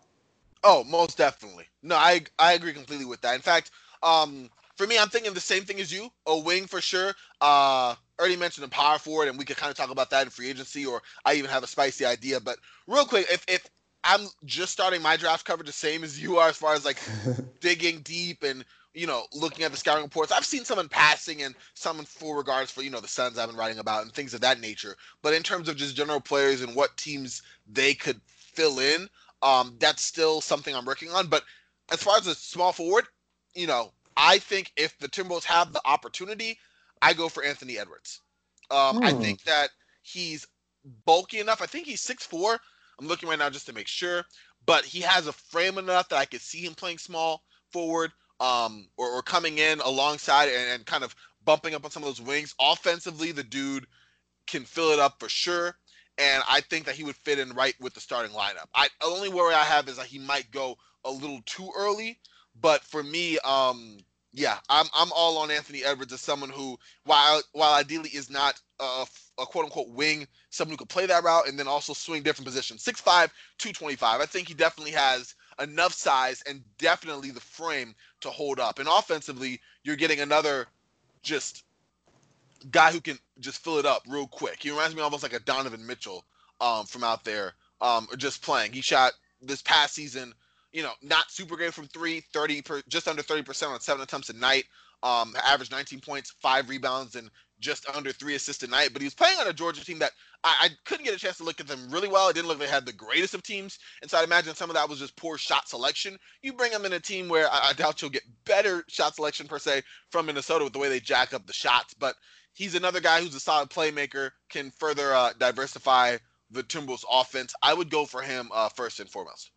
Oh, most definitely. No, I I agree completely with that. In fact, um, for me, I'm thinking the same thing as you. A wing for sure. Uh, already mentioned the power forward, and we could kind of talk about that in free agency, or I even have a spicy idea. But real quick, if if I'm just starting my draft coverage the same as you are, as far as like digging deep and you know looking at the scouting reports, I've seen some in passing and some in full regards for you know the Suns I've been writing about and things of that nature. But in terms of just general players and what teams they could fill in, um, that's still something I'm working on. But as far as a small forward, you know, I think if the Timberwolves have the opportunity, I go for Anthony Edwards. Um, hmm. I think that he's bulky enough. I think he's six four. I'm looking right now just to make sure, but he has a frame enough that I could see him playing small forward, um, or, or coming in alongside and, and kind of bumping up on some of those wings. Offensively, the dude can fill it up for sure and I think that he would fit in right with the starting lineup. I only worry I have is that he might go a little too early, but for me, um, yeah, I'm I'm all on Anthony Edwards as someone who, while while ideally is not a, a quote unquote wing, someone who could play that route and then also swing different positions. 6'5", 225. I think he definitely has enough size and definitely the frame to hold up. And offensively, you're getting another just guy who can just fill it up real quick. He reminds me almost like a Donovan Mitchell um, from out there, um, just playing. He shot this past season – you know, not super great from three, 30 per, just under 30% on seven attempts a night. Um, average 19 points, five rebounds, and just under three assists a night. But he was playing on a Georgia team that I, I, couldn't get a chance to look at them really well. It didn't look like they had the greatest of teams. And so I'd imagine some of that was just poor shot selection. You bring him in a team where I, I doubt you'll get better shot selection per se from Minnesota with the way they jack up the shots. But he's another guy who's a solid playmaker, can further uh, diversify the Timberwolves offense. I would go for him uh, first and foremost.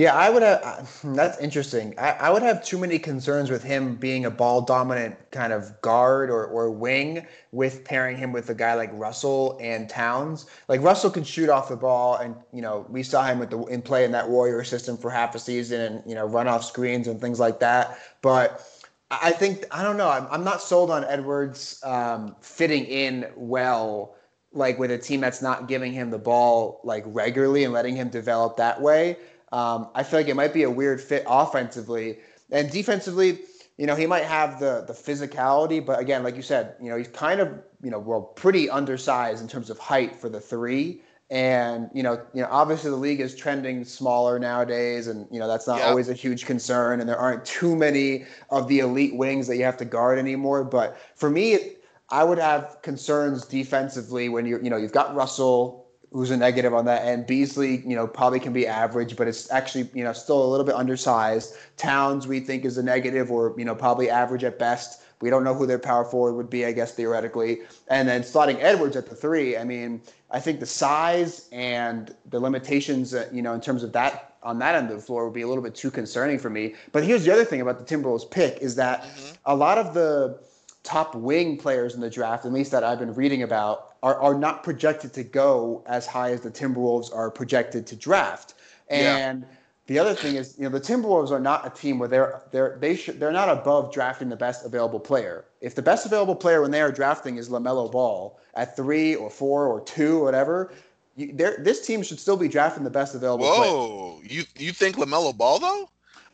Yeah, I would have. That's interesting. I, I, would have too many concerns with him being a ball dominant kind of guard or, or wing with pairing him with a guy like Russell and Towns. Like Russell can shoot off the ball, and you know we saw him with the in play in that Warrior system for half a season, and you know run off screens and things like that. But I think I don't know. I'm, I'm not sold on Edwards um, fitting in well like with a team that's not giving him the ball like regularly and letting him develop that way. Um, I feel like it might be a weird fit offensively and defensively. You know, he might have the the physicality, but again, like you said, you know, he's kind of you know well pretty undersized in terms of height for the three. And you know, you know, obviously the league is trending smaller nowadays, and you know that's not yeah. always a huge concern. And there aren't too many of the elite wings that you have to guard anymore. But for me, I would have concerns defensively when you're, you know, you've got Russell, who's a negative on that end. Beasley, you know, probably can be average, but it's actually, you know, still a little bit undersized. Towns, we think, is a negative or, you know, probably average at best. We don't know who their power forward would be, I guess, theoretically. And then slotting Edwards at the three, I mean, I think the size and the limitations, uh, you know, in terms of that on that end of the floor would be a little bit too concerning for me. But here's the other thing about the Timberwolves pick is that mm-hmm. a lot of the top wing players in the draft, at least that I've been reading about, are, are not projected to go as high as the Timberwolves are projected to draft. And yeah. the other thing is, you know, the Timberwolves are not a team where they're they're they should they're not above drafting the best available player. If the best available player when they are drafting is LaMelo Ball at three or four or two or whatever, you, this team should still be drafting the best available. Whoa, player. you you think LaMelo Ball though?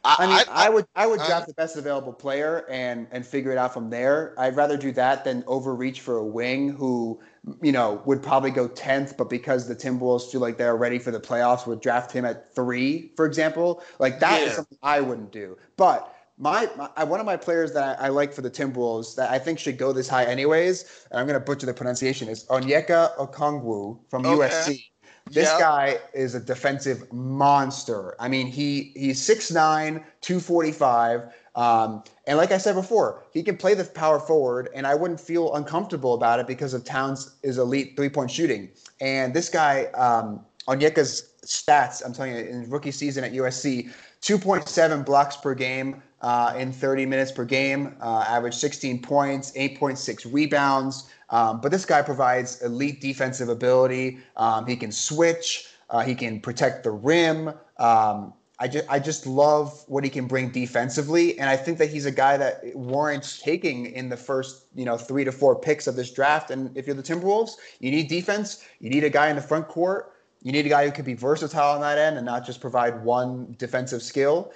I, I mean, I, I, would I would draft the best available player and and figure it out from there. I'd rather do that than overreach for a wing who you know would probably go tenth, but because the Timberwolves feel like they're ready for the playoffs, would draft him at three, for example. Like that yeah. is something I wouldn't do. But my, my, one of my players that I, I, like for the Timberwolves that I think should go this high anyways, and I'm going to butcher the pronunciation, is Onyeka Okongwu from okay. USC. This yep. guy is a defensive monster. I mean, he he's 6'9, 245. Um, and like I said before, he can play the power forward, and I wouldn't feel uncomfortable about it because of Towns' is elite three point shooting. And this guy, um, Onyeka's stats, I'm telling you, in rookie season at USC, 2.7 blocks per game uh, in 30 minutes per game, uh, average 16 points, 8.6 rebounds. Um, but this guy provides elite defensive ability. Um, he can switch. Uh, he can protect the rim. Um, I just I just love what he can bring defensively, and I think that he's a guy that warrants taking in the first you know three to four picks of this draft. And if you're the Timberwolves, you need defense. You need a guy in the front court. You need a guy who can be versatile on that end and not just provide one defensive skill.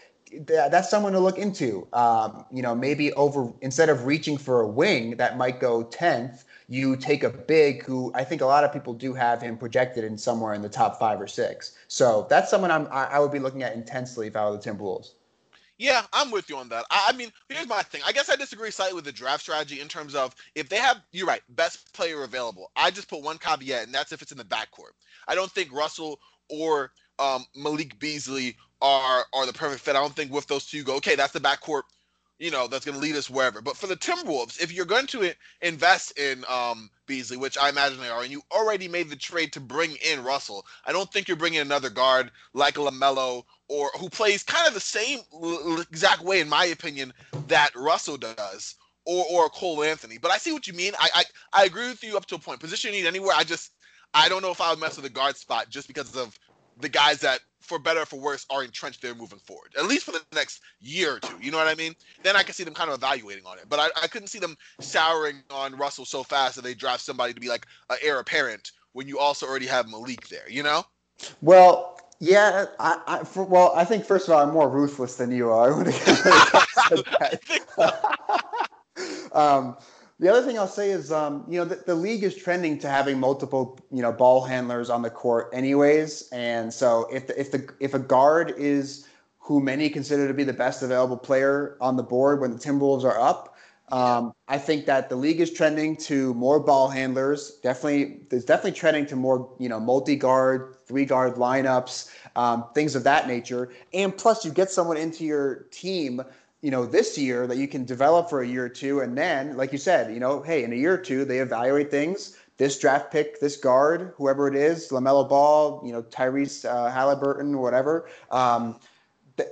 That's someone to look into. Um, you know, maybe over instead of reaching for a wing that might go tenth you take a big who I think a lot of people do have him projected in somewhere in the top five or six. So that's someone I'm, I, would be looking at intensely if I were the Timberwolves. Yeah, I'm with you on that. I, I, mean, here's my thing. I guess I disagree slightly with the draft strategy in terms of if they have, you're right, best player available. I just put one caveat, and that's if it's in the backcourt. I don't think Russell or um, Malik Beasley are are the perfect fit. I don't think with those two, you go, okay, that's the backcourt you know, that's going to lead us wherever. But for the Timberwolves, if you're going to invest in um, Beasley, which I imagine they are, and you already made the trade to bring in Russell, I don't think you're bringing another guard like LaMelo or who plays kind of the same exact way, in my opinion, that Russell does. Or, or Cole Anthony, but I see what you mean. I, I I agree with you up to a point. Position you need anywhere. I just I don't know if I would mess with the guard spot just because of the guys that for better or for worse, are entrenched there moving forward, at least for the next year or two. You know what I mean? Then I can see them kind of evaluating on it. But I, I couldn't see them souring on Russell so fast that they draft somebody to be like an heir apparent when you also already have Malik there, you know? Well, yeah, I, I for, well, I think first of all, I'm more ruthless than you are. I would have um, the other thing I'll say is, um, you know, the, the, league is trending to having multiple, you know, ball handlers on the court, anyways. And so if the, if the if a guard is who many consider to be the best available player on the board when the Timberwolves are up, um, I think that the league is trending to more ball handlers. Definitely, there's definitely trending to more, you know, multi guard, three guard lineups, um, things of that nature. And plus, you get someone into your team you know, this year that you can develop for a year or two. And then, like you said, you know, hey, in a year or two, they evaluate things. This draft pick, this guard, whoever it is, LaMelo Ball, you know, Tyrese uh, Halliburton, whatever. Um,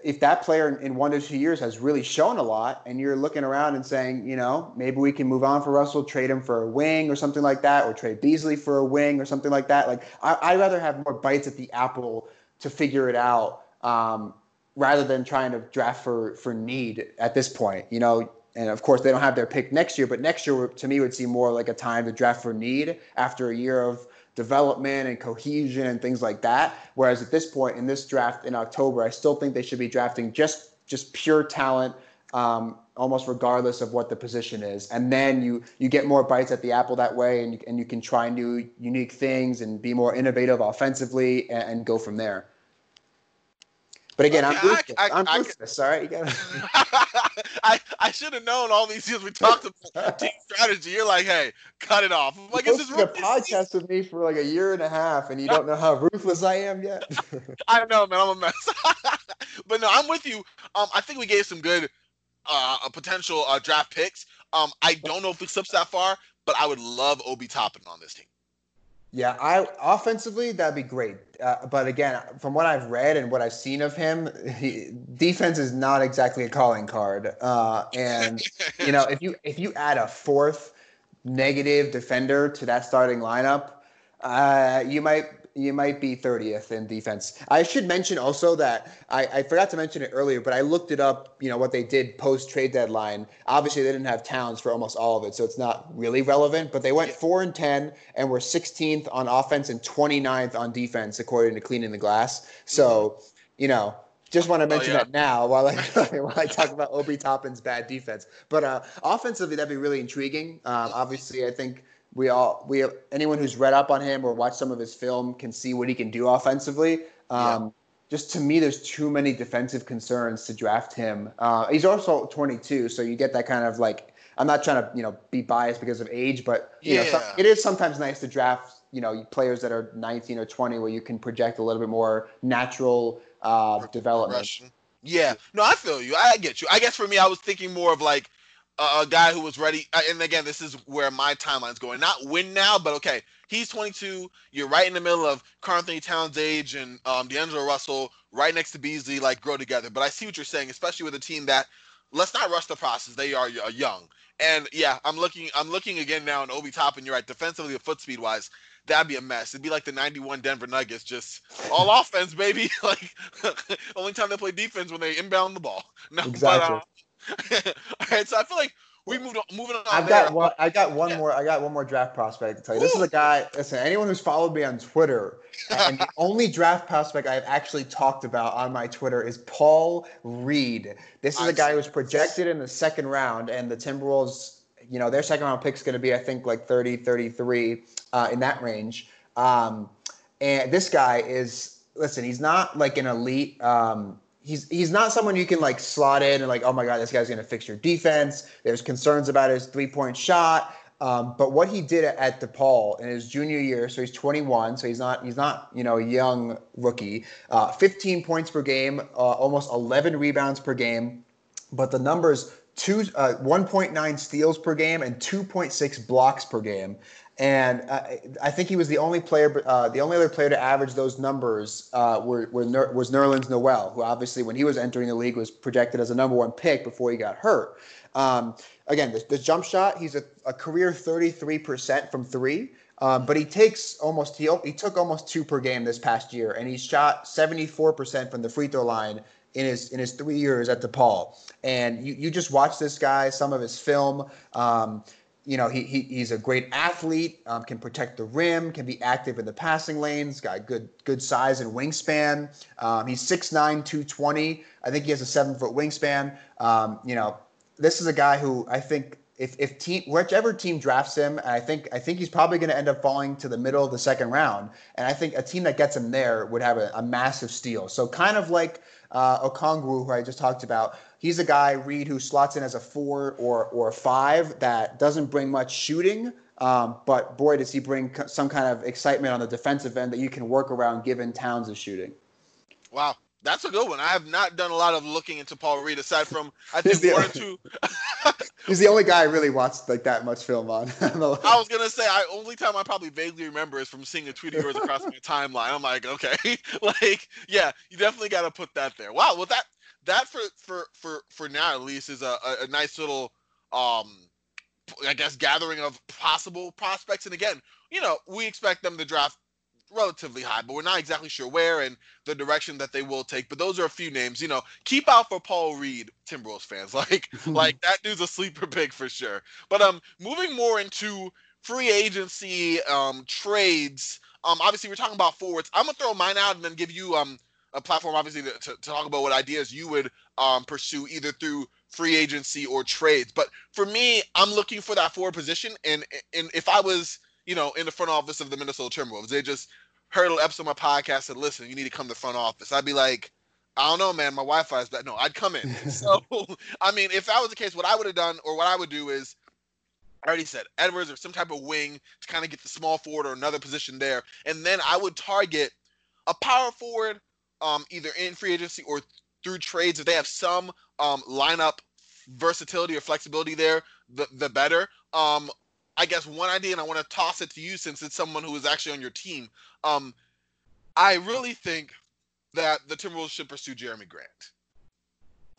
if that player in one to two years has really shown a lot, and you're looking around and saying, you know, maybe we can move on for Russell, trade him for a wing or something like that, or trade Beasley for a wing or something like that. Like I, would rather have more bites at the apple to figure it out um, rather than trying to draft for for need at this point. You know, and of course they don't have their pick next year, but next year to me would seem more like a time to draft for need after a year of development and cohesion and things like that. Whereas at this point in this draft in October, I still think they should be drafting just just pure talent, um, almost regardless of what the position is. And then you you get more bites at the apple that way, and you, and you can try new unique things and be more innovative offensively and, and go from there. But again, okay, I'm ruthless. I, I, I'm ruthless. all right, you got I I should have known all these years we talked about team strategy. You're like, hey, cut it off. I'm like, you this a podcast with me for like a year and a half, and you don't know how ruthless I am yet. I don't know, man. I'm a mess. but no, I'm with you. Um, I think we gave some good uh potential uh, draft picks. Um, I don't know if it slips that far, but I would love Obi Toppin on this team. Yeah, I offensively that'd be great. Uh, but again, from what I've read and what I've seen of him, he, defense is not exactly a calling card. Uh, and you know, if you if you add a fourth negative defender to that starting lineup, uh, you might you might be 30th in defense. I should mention also that I, I, forgot to mention it earlier, but I looked it up, you know, what they did post trade deadline. Obviously, they didn't have Towns for almost all of it, so it's not really relevant, but they went 4 and 10 and were 16th on offense and 29th on defense, according to Cleaning the Glass. So, mm-hmm. you know, just want to oh, mention oh, yeah. that now while I while I talk about Obi Toppin's bad defense. But uh, offensively, that'd be really intriguing. Um, obviously, I think we all we have, anyone who's read up on him or watched some of his film can see what he can do offensively. Um, yeah. Just to me, there's too many defensive concerns to draft him. Uh, he's also 22, so you get that kind of like. I'm not trying to you know be biased because of age, but you yeah. know it is sometimes nice to draft you know players that are 19 or 20 where you can project a little bit more natural uh, development. Yeah, no, I feel you. I get you. I guess for me, I was thinking more of like a, guy who was ready. Uh, and again, this is where my timeline's going. Not win now, but okay, he's 22. You're right in the middle of Karl-Anthony Towns' age and um, D'Angelo Russell, right next to Beasley, like grow together. But I see what you're saying, especially with a team that let's not rush the process. They are uh, young, and yeah, I'm looking. I'm looking again now in Obi Toppin. You're right, defensively, foot speed wise, that'd be a mess. It'd be like the 91 Denver Nuggets, just all offense, baby. like only time they play defense when they inbound the ball. No, exactly. But, uh, All right, so I feel like we moved on, moving on. I've got one. I got one yeah. more. I got one more draft prospect to tell you. Ooh. This is a guy. Listen, anyone who's followed me on Twitter, and the only draft prospect I've actually talked about on my Twitter is Paul Reed. This is I've a guy who was projected in the second round, and the Timberwolves. You know, their second round pick is going to be, I think, like 30, 33 uh, in that range. Um, and this guy is, listen, he's not like an elite. Um, he's he's not someone you can like slot in and like, oh my god, this guy's gonna fix your defense. There's concerns about his three point shot. Um, but what he did at DePaul in his junior year, so he's 21, so he's not he's not you know a young rookie. Uh, 15 points per game, uh, almost 11 rebounds per game, but the numbers two uh, 1.9 steals per game and 2.6 blocks per game. And uh, I think he was the only player, uh, the only other player to average those numbers uh, were, were Ner- was Nerlens Noel, who obviously, when he was entering the league, was projected as a number one pick before he got hurt. Um, again, the, the, jump shot, he's a, a career 33% from three. Um, but he takes almost he, he took almost two per game this past year, and he shot 74% from the free throw line in his in his three years at DePaul. And you, you just watch this guy, some of his film. Um, you know, he, he he's a great athlete, um, can protect the rim, can be active in the passing lanes, got good good size and wingspan. Um, he's 6'9", 220. I think he has a seven foot wingspan. Um, you know, this is a guy who I think if if team whichever team drafts him, I think I think he's probably going to end up falling to the middle of the second round. And I think a team that gets him there would have a, a massive steal. So kind of like uh, Okongwu, who I just talked about he's a guy Reed who slots in as a four or or a five that doesn't bring much shooting. Um, but boy, does he bring some kind of excitement on the defensive end that you can work around given Towns' shooting. Wow, that's a good one. I have not done a lot of looking into Paul Reed aside from I think one or two. he's the only guy I really watched like that much film on. I was gonna say, I only time I probably vaguely remember is from seeing a tweet of yours across my timeline. I'm like, okay, like, yeah, you definitely got to put that there. Wow, well that that for for for for now at least is a, a, a nice little um I guess gathering of possible prospects. And again, you know, we expect them to draft relatively high, but we're not exactly sure where and the direction that they will take. But those are a few names. You know, keep out for Paul Reed, Timberwolves fans. Like, like that dude's a sleeper pick for sure. But um, moving more into free agency um trades. Um, obviously we're talking about forwards. I'm gonna throw mine out and then give you um a platform, obviously, to, to, talk about what ideas you would um pursue either through free agency or trades. But for me, I'm looking for that forward position. And and if I was, you know, in the front office of the Minnesota Timberwolves, they just heard an episode of my podcast and said, listen, you need to come to the front office. I'd be like, I don't know, man. My Wi-Fi is bad. No, I'd come in. so, I mean, if that was the case, what I would have done or what I would do is, I already said Edwards or some type of wing to kind of get the small forward or another position there, and then I would target a power forward, um, either in free agency or through trades. If they have some um, lineup versatility or flexibility there, the the better. Um, I guess one idea, and I want to toss it to you since it's someone who is actually on your team. Um, I really think that the Timberwolves should pursue Jerami Grant.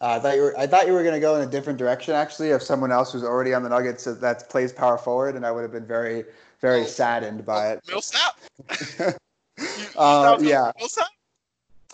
Uh, I thought you were. I thought you were going to go in a different direction, actually, of someone else who's already on the Nuggets that plays power forward, and I would have been very, very oh, saddened by oh, it. Millsap. uh, yeah. Millsap?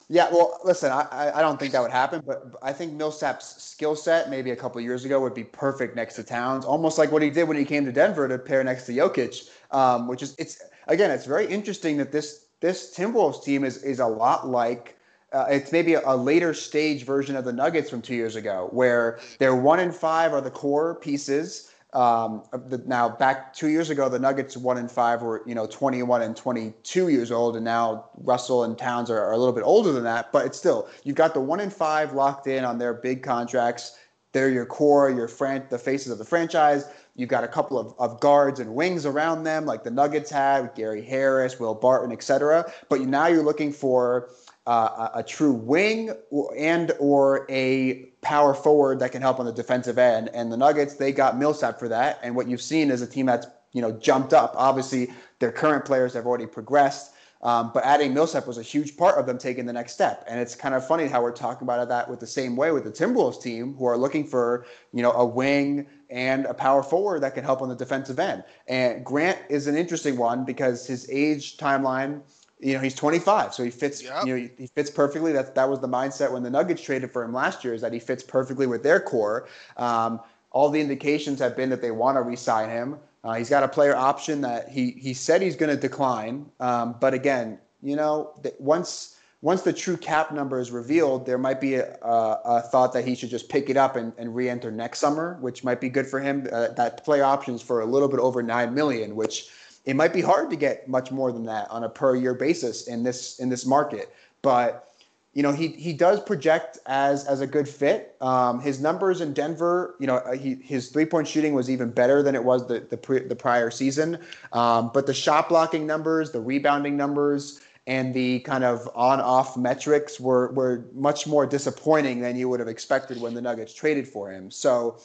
Yeah, well, listen, I, I don't think that would happen, but I think Millsap's skill set maybe a couple years ago would be perfect next to Towns, almost like what he did when he came to Denver to pair next to Jokic, um, which is it's again it's very interesting that this this Timberwolves team is is a lot like uh, it's maybe a, a, later stage version of the Nuggets from two years ago, where they're one and five are the core pieces. Um, the, now back two years ago, the Nuggets one and five were you know 21 and 22 years old, and now Russell and Towns are, are a little bit older than that. But it's still you've got the one and five locked in on their big contracts. They're your core, your fran- the faces of the franchise. You've got a couple of, of guards and wings around them, like the Nuggets had, Gary Harris, Will Barton, etc. But now you're looking for uh, a, a, true wing and or a power forward that can help on the defensive end. And the Nuggets, they got Millsap for that. And what you've seen is a team that's you know jumped up. Obviously, their current players have already progressed. Um, but adding Millsap was a huge part of them taking the next step. And it's kind of funny how we're talking about that with the same way with the Timberwolves team, who are looking for, you know, a wing and a power forward that can help on the defensive end. And Grant is an interesting one because his age timeline you know he's 25 so he fits yep. you know he fits perfectly that that was the mindset when the nuggets traded for him last year is that he fits perfectly with their core um, all the indications have been that they want to re-sign him uh, he's got a player option that he he said he's going to decline um, but again you know once once the true cap number is revealed, there might be a, a, a thought that he should just pick it up and, and re-enter next summer, which might be good for him. Uh, that play options for a little bit over nine million, which it might be hard to get much more than that on a per year basis in this in this market. But you know he he does project as as a good fit. Um, his numbers in Denver, you know, he, his three point shooting was even better than it was the the, pre, the prior season. Um, but the shot blocking numbers, the rebounding numbers, and the kind of on off metrics were were much more disappointing than you would have expected when the Nuggets traded for him. So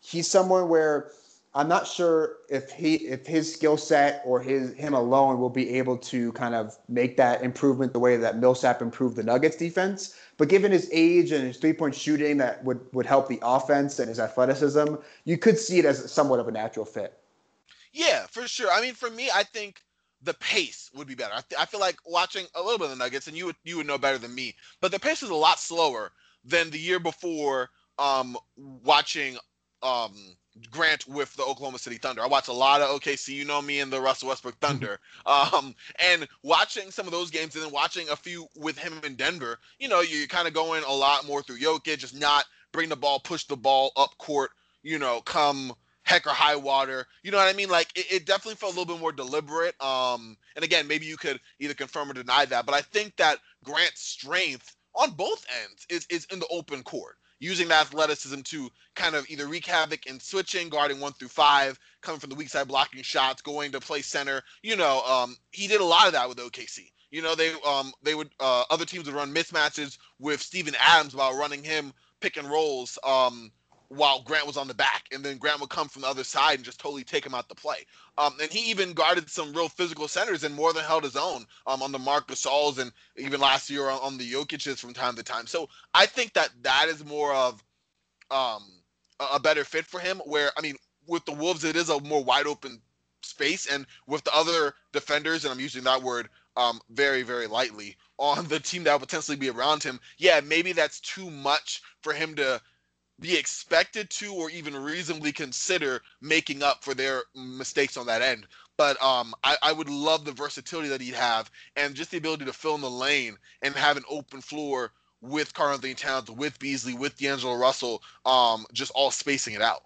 he's someone where I'm not sure if he if his skill set or his him alone will be able to kind of make that improvement the way that Millsap improved the Nuggets defense. But given his age and his three point shooting that would would help the offense and his athleticism, you could see it as somewhat of a natural fit. Yeah, for sure. I mean, for me, I think the pace would be better. I, th- I feel like watching a little bit of the Nuggets, and you would you would know better than me. But the pace is a lot slower than the year before. Um, watching um Grant with the Oklahoma City Thunder. I watch a lot of OKC. You know me and the Russell Westbrook. Thunder. um, and watching some of those games and then watching a few with him in Denver, you know, you're kind of going a lot more through Jokic, just not bring the ball, push the ball up court, you know, come heck or high water. You know what I mean? Like it, it definitely felt a little bit more deliberate. Um, and again, maybe you could either confirm or deny that, but I think that Grant's strength on both ends is is in the open court using that athleticism to kind of either wreak havoc in switching, guarding one through five, coming from the weak side, blocking shots, going to play center. You know, um, he did a lot of that with OKC. You know, they um, they would uh, other teams would run mismatches with Steven Adams while running him pick and rolls. Um, while Grant was on the back, and then Grant would come from the other side and just totally take him out the play. Um, and he even guarded some real physical centers and more than held his own um, on the Marc Gasols and even last year on, on, the Jokic's from time to time. So I think that that is more of um, a, a better fit for him. Where I mean, with the Wolves, it is a more wide open space, and with the other defenders, and I'm using that word um, very, very lightly on the team that will potentially be around him. Yeah, maybe that's too much for him to be expected to or even reasonably consider making up for their mistakes on that end. But um, I, I, would love the versatility that he'd have and just the ability to fill in the lane and have an open floor with Karl-Anthony Towns, with Beasley, with D'Angelo Russell, um, just all spacing it out.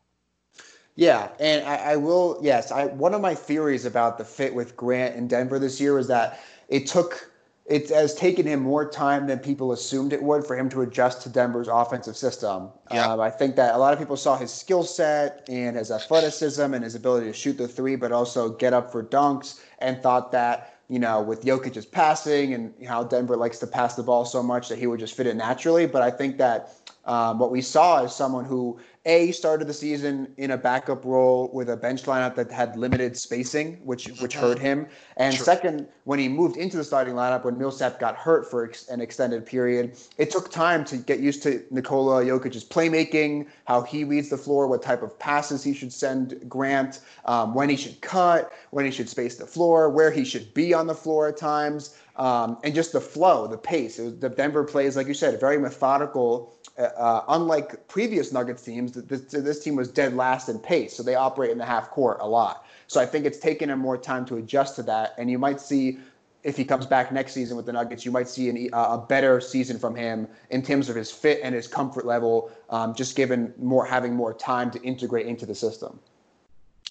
Yeah, and I, I will. Yes, I one of my theories about the fit with Grant in Denver this year was that it took it has taken him more time than people assumed it would for him to adjust to Denver's offensive system. Yeah. Um, I think that a lot of people saw his skill set and his athleticism and his ability to shoot the three, but also get up for dunks, and thought that you know with Jokic's passing and how Denver likes to pass the ball so much that he would just fit it naturally. But I think that um, what we saw is someone who a started the season in a backup role with a bench lineup that had limited spacing, which which mm-hmm. hurt him. And sure. second, when he moved into the starting lineup when Millsap got hurt for ex- an extended period, it took time to get used to Nikola Jokic's playmaking, how he reads the floor, what type of passes he should send Grant, um, when he should cut, when he should space the floor, where he should be on the floor at times. Um, and just the flow, the pace. Was, the Denver plays, like you said, very methodical uh, unlike previous Nuggets teams, this, this team was dead last in pace, so they operate in the half court a lot. So I think it's taken him more time to adjust to that, and you might see if he comes back next season with the Nuggets, you might see an, uh, a better season from him in terms of his fit and his comfort level, um, just given more having more time to integrate into the system.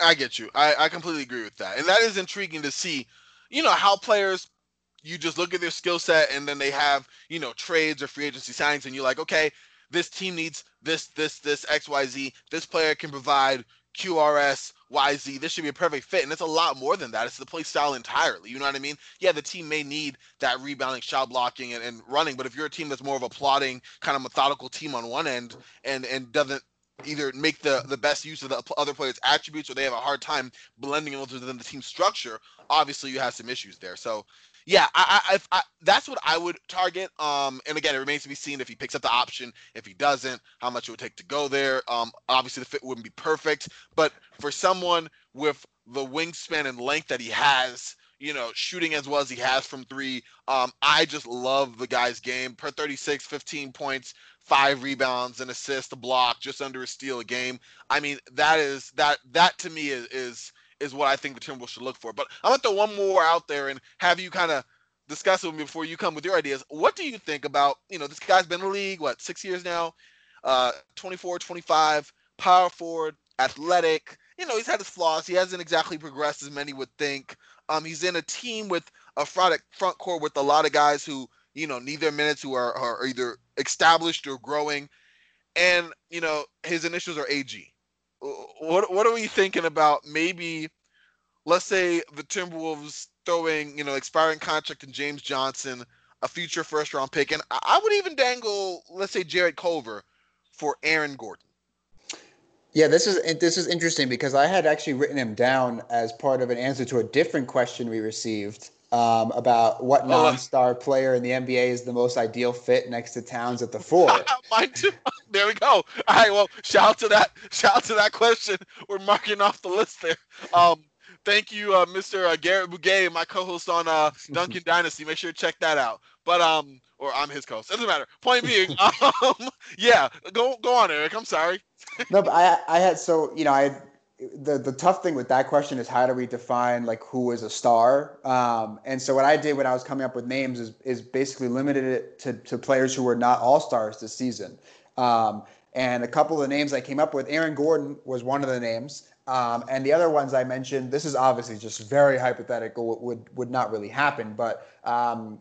I get you. I, I completely agree with that, and that is intriguing to see. You know how players you just look at their skill set and then they have you know trades or free agency signings and you're like okay this team needs this, this, this, XYZ. This player can provide QRS, YZ. This should be a perfect fit. And it's a lot more than that. It's the play style entirely. You know what I mean? Yeah, the team may need that rebounding, shot blocking, and, and running. But if you're a team that's more of a plotting, kind of methodical team on one end and, and doesn't either make the, the best use of the other players' attributes or they have a hard time blending them within the team structure, obviously you have some issues there. So yeah, I, I, I, that's what I would target. Um, and again, it remains to be seen if he picks up the option. If he doesn't, how much it would take to go there. Um, obviously the fit wouldn't be perfect, but for someone with the wingspan and length that he has, you know, shooting as well as he has from three, um, I just love the guy's game. Per 36, 15 points, five rebounds, an assist, a block, just under a steal a game. I mean, that is that that to me is is is what I think the Timberwolves should look for. But I'm gonna throw one more out there and have you kind of discuss it with me before you come with your ideas. What do you think about, you know, this guy's been in the league, what, six years now? Uh, 24, 25, power forward, athletic. You know, he's had his flaws. He hasn't exactly progressed as many would think. Um, he's in a team with a front front court with a lot of guys who, you know, need their minutes, who are, are either established or growing. And, you know, his initials are AG what what are we thinking about? Maybe, let's say the Timberwolves throwing you know expiring contract in James Johnson, a future first round pick, and I would even dangle let's say Jarrett Culver for Aaron Gordon. Yeah, this is this is interesting because I had actually written him down as part of an answer to a different question we received um, about what oh, non-star player in the NBA is the most ideal fit next to Towns at the four. Mine too. There we go. All right. Well, shout out to that. Shout out to that question. We're marking off the list there. Um, thank you, uh, Mr. Uh, Garrett Bugay, my co-host on uh, Duncan Dynasty. Make sure to check that out. But um, or I'm his co-host. Doesn't matter. Point being, um, yeah. Go go on, Eric. I'm sorry. no, but I I had so you know I the the tough thing with that question is how do we define like who is a star? Um, and so what I did when I was coming up with names is is basically limited it to, to players who were not all stars this season. Um, and a couple of the names I came up with, Aaron Gordon was one of the names. Um, and the other ones I mentioned, this is obviously just very hypothetical, would would not really happen. But um,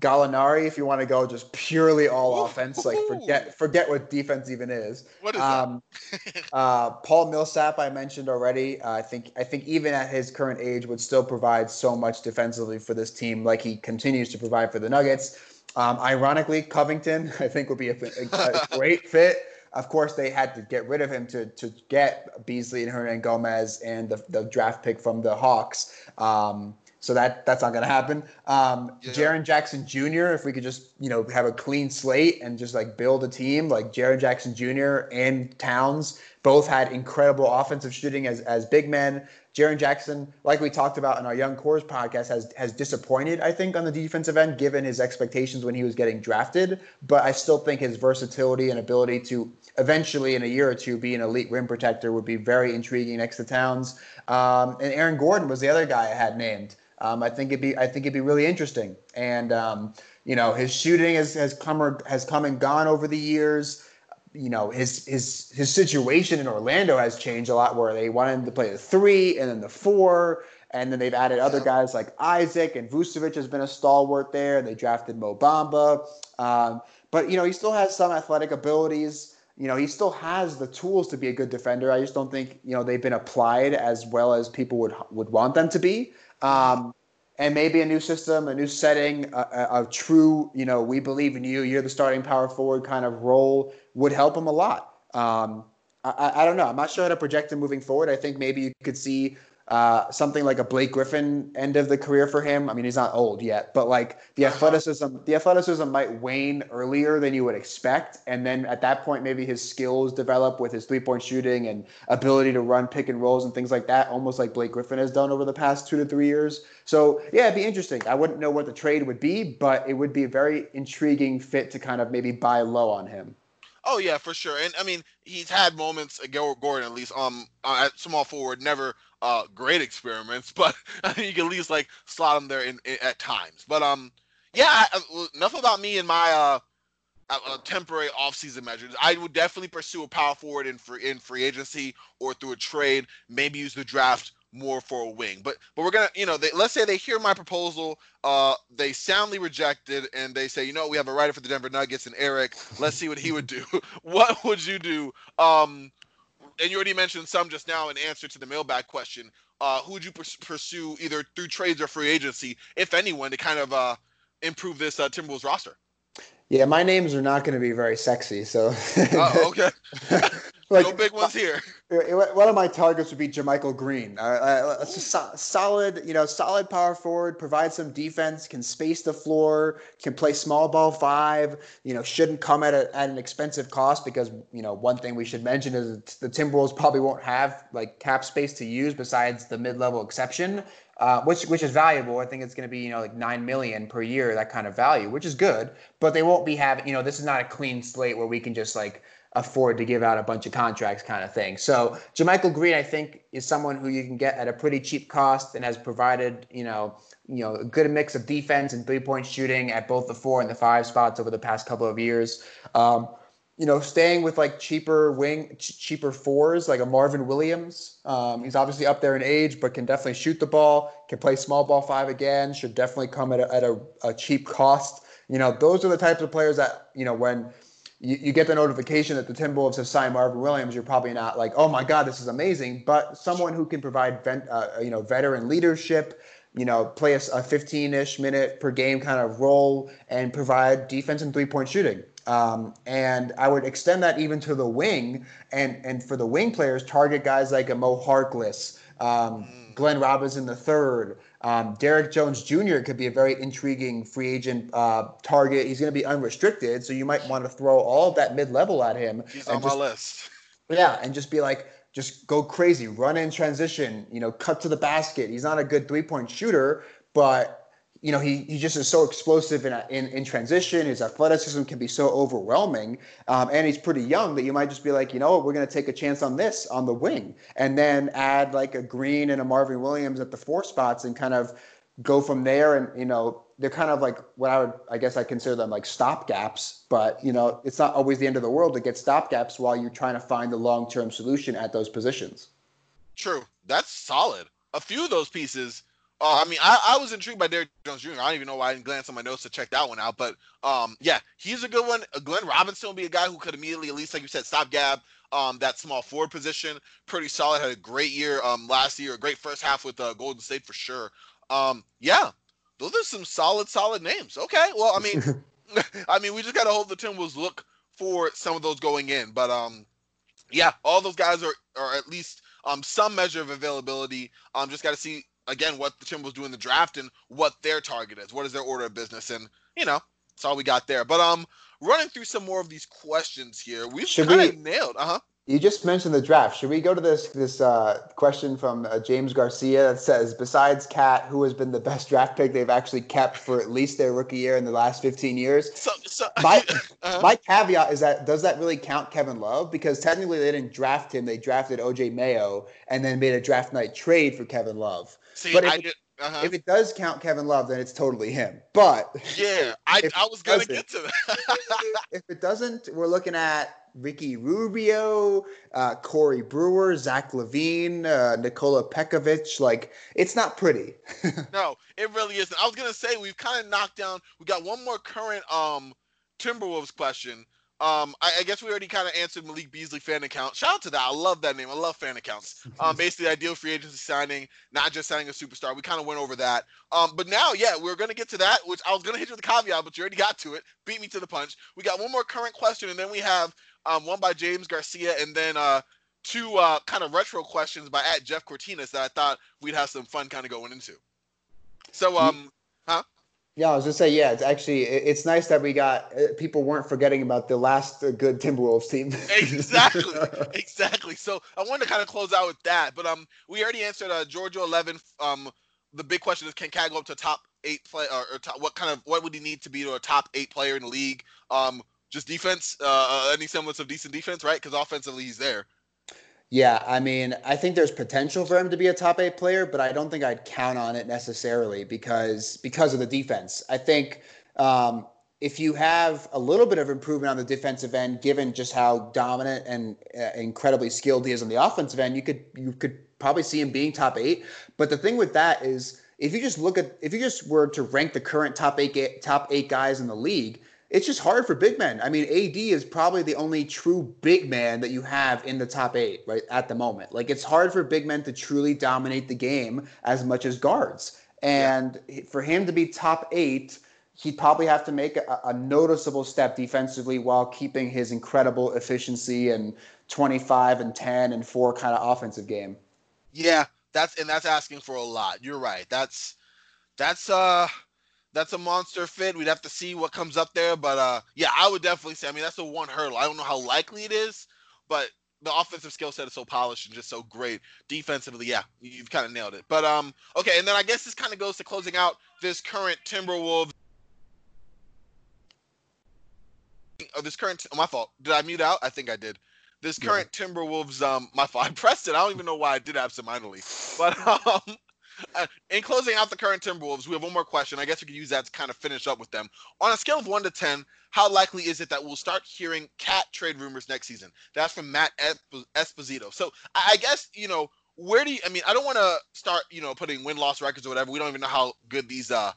Gallinari, if you want to go just purely all offense, like forget forget what defense even is. What is um, that? uh, Paul Millsap, I mentioned already. Uh, I think I think even at his current age, would still provide so much defensively for this team, like he continues to provide for the Nuggets. Um, ironically, Covington, I think, would be a, a, a great fit. of course, they had to get rid of him to to get Beasley and Hernangomez and the, the draft pick from the Hawks. Um, so that that's not going to happen. Um, yeah. Jaren Jackson Jr. If we could just you know have a clean slate and just like build a team like Jaren Jackson Jr. and Towns both had incredible offensive shooting as as big men. Jaren Jackson, like we talked about in our Young Cores podcast, has has disappointed, I think, on the defensive end, given his expectations when he was getting drafted. But I still think his versatility and ability to eventually, in a year or two, be an elite rim protector would be very intriguing next to Towns. Um, and Aaron Gordon was the other guy I had named. Um, I think it'd be I think it'd be really interesting. And um, you know, his shooting has has come or, has come and gone over the years you know his his his situation in Orlando has changed a lot, where they wanted him to play the three and then the four, and then they've added other guys like Isaac and Vucevic has been a stalwart there. They drafted Mo Bamba, um, but you know he still has some athletic abilities. You know he still has the tools to be a good defender. I just don't think you know they've been applied as well as people would would want them to be. Um, and maybe a new system, a new setting, a, a, a, true, you know, we believe in you, you're the starting power forward kind of role would help him a lot. Um, I, I, don't know. I'm not sure how to project him moving forward. I think maybe you could see uh, something like a Blake Griffin end of the career for him. I mean, he's not old yet, but like the uh-huh. athleticism, the athleticism might wane earlier than you would expect, and then at that point, maybe his skills develop with his three point shooting and ability to run pick and rolls and things like that, almost like Blake Griffin has done over the past two to three years. So yeah, it'd be interesting. I wouldn't know what the trade would be, but it would be a very intriguing fit to kind of maybe buy low on him. Oh yeah, for sure. And I mean, he's had moments. Gordon, at least, um, uh, at small forward, never uh great experiments, but I think you can at least like slot him there in, in at times. But um, yeah. I, enough about me and my uh, uh, temporary offseason measures. I would definitely pursue a power forward in free in free agency or through a trade. Maybe use the draft more for a wing. But but we're gonna, you know, they, let's say they hear my proposal, uh, they soundly reject it, and they say, you know, we have a writer for the Denver Nuggets and Eric. Let's see what he would do. what would you do? Um, and you already mentioned some just now in answer to the mailbag question. Uh, who would you pursue either through trades or free agency, if anyone, to kind of uh, improve this uh, Timberwolves roster? Yeah, my names are not going to be very sexy, so. oh, okay. like, no big ones here. One of my targets would be JaMychal Green. Uh, uh, so, solid, you know, solid power forward, provide some defense, can space the floor, can play small ball five. You know, shouldn't come at, a, at an expensive cost because you know one thing we should mention is the Timberwolves probably won't have like cap space to use besides the mid level exception. Uh, which which is valuable. I think it's going to be you know like nine million per year, that kind of value, which is good. But they won't be having you know this is not a clean slate where we can just like afford to give out a bunch of contracts kind of thing. So JaMychal Green, I think, is someone who you can get at a pretty cheap cost and has provided, you know, you know, a good mix of defense and three point shooting at both the four and the five spots over the past couple of years. Um, you know, staying with like cheaper wing, ch- cheaper fours, like a Marvin Williams. Um, he's obviously up there in age, but can definitely shoot the ball. Can play small ball five again. Should definitely come at a, at a, a cheap cost. You know, those are the types of players that you know when you, you get the notification that the Timberwolves have signed Marvin Williams, you're probably not like, oh my God, this is amazing. But someone who can provide ven- uh, you know veteran leadership, you know, play a, a 15-ish minute per game kind of role and provide defense and three-point shooting. Um, and I would extend that even to the wing, and and for the wing players, target guys like a Mo Harkless, um, mm. Glenn Robinson III, um, Derrick Jones Jr. could be a very intriguing free agent uh, target. He's going to be unrestricted, so you might want to throw all that mid level at him. He's on just, my list. Yeah, and just be like, just go crazy, run in transition, you know, cut to the basket. He's not a good three point shooter, but you know, he, he just is so explosive in, in, in transition. His athleticism can be so overwhelming. Um, and he's pretty young that you might just be like, you know we're going to take a chance on this on the wing and then add like a Green and a Marvin Williams at the four spots and kind of go from there. And, you know, they're kind of like what I would, I guess I consider them like stop gaps, but, you know, it's not always the end of the world to get stop gaps while you're trying to find the long term solution at those positions. True. That's solid. A few of those pieces uh, I mean, I, I was intrigued by Derrick Jones Jr. I don't even know why I didn't glance on my notes to check that one out. But um, yeah, he's a good one. Uh, Glenn Robinson will be a guy who could immediately, at least like you said, stop gap um, that small forward position. Pretty solid. Had a great year um, last year. A great first half with uh, Golden State for sure. Um, yeah, those are some solid, solid names. Okay, well, I mean, I mean, we just gotta hope the Timberwolves look for some of those going in. But um, yeah, all those guys are are at least um some measure of availability. Um, just got to see again what the Timberwolves do in the draft and what their target is. What is their order of business? And you know, that's all we got there. But um, running through some more of these questions here, we've kind of nailed. Uh huh. You just mentioned the draft. Should we go to this this uh, question from uh, James Garcia that says, besides KAT, who has been the best draft pick they've actually kept for at least their rookie year in the last 15 years? So, so my uh-huh. my caveat is that does that really count Kevin Love? Because technically they didn't draft him; they drafted OJ Mayo and then made a draft night trade for Kevin Love. See, but if, did, uh-huh. if it does count Kevin Love, then it's totally him. But yeah, I, I was gonna get to that. if it doesn't, we're looking at Ricky Rubio, uh, Corey Brewer, Zach LaVine, uh, Nikola Pekovic. Like, it's not pretty. no, it really isn't. I was gonna say we've kind of knocked down. We got one more current um Timberwolves question. Um, I, I guess we already kind of answered Malik Beasley fan account. Shout out to that. I love that name. I love fan accounts. Um, basically, ideal free agency signing, not just signing a superstar. We kind of went over that. Um, but now, yeah, we're gonna get to that, which I was gonna hit you with a caveat, but you already got to it. Beat me to the punch. We got one more current question, and then we have um, one by James Garcia, and then uh, two uh, kind of retro questions by at Jeff Cortinas that I thought we'd have some fun kind of going into. So, um, huh? Yeah, I was just say, yeah, it's actually it's nice that we got uh, people weren't forgetting about the last uh, good Timberwolves team. exactly, exactly. So I wanted to kind of close out with that, but um, we already answered uh, Giorgio Eleven. Um, the big question is, can KAT go up to top eight play or, or top, what kind of what would he need to be to a top eight player in the league? Um, just defense, uh, uh, any semblance of decent defense, right? Because offensively, he's there. Yeah, I mean, I think there's potential for him to be a top eight player, but I don't think I'd count on it necessarily because because of the defense. I think um, if you have a little bit of improvement on the defensive end, given just how dominant and uh, incredibly skilled he is on the offensive end, you could you could probably see him being top eight. But the thing with that is, if you just look at if you just were to rank the current top eight top eight guys in the league, it's just hard for big men. I mean, AD is probably the only true big man that you have in the top eight right at the moment. Like it's hard for big men to truly dominate the game as much as guards. And yeah. for him to be top eight, he'd probably have to make a, a, noticeable step defensively while keeping his incredible efficiency and 25 and 10 and four kind of offensive game. Yeah, that's and that's asking for a lot. You're right. That's that's uh that's a monster fit. We'd have to see what comes up there, but uh, yeah, I would definitely say. I mean, that's the one hurdle. I don't know how likely it is, but the offensive skill set is so polished and just so great. Defensively, yeah, you've kind of nailed it. But um, okay, and then I guess this kind of goes to closing out this current Timberwolves. Oh, this current. Oh, my fault. Did I mute out? I think I did. This current yeah. Timberwolves. Um, my fault. I pressed it. I don't even know why I did absentmindedly. But um, uh, in closing out the current Timberwolves, we have one more question. I guess we could use that to kind of finish up with them. On a scale of one to ten, how likely is it that we'll start hearing KAT trade rumors next season? That's from Matt Esposito. So I guess you know where do you? I mean, I don't want to start you know putting win loss records or whatever. We don't even know how good these uh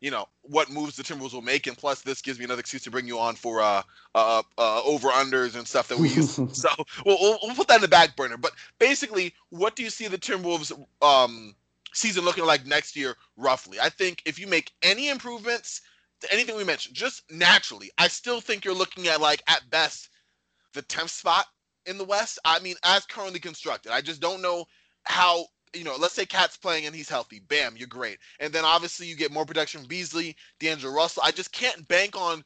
you know what moves the Timberwolves will make, and plus this gives me another excuse to bring you on for uh, uh, uh over unders and stuff that we use. so we'll, we'll, we'll put that in the back burner. But basically, what do you see the Timberwolves um season looking like next year, roughly. I think if you make any improvements to anything we mentioned, just naturally, I still think you're looking at like at best the 10th spot in the West. I mean, as currently constructed, I just don't know how. You know, let's say KAT's playing and he's healthy. Bam, you're great. And then obviously you get more production from Beasley, D'Angelo Russell. I just can't bank on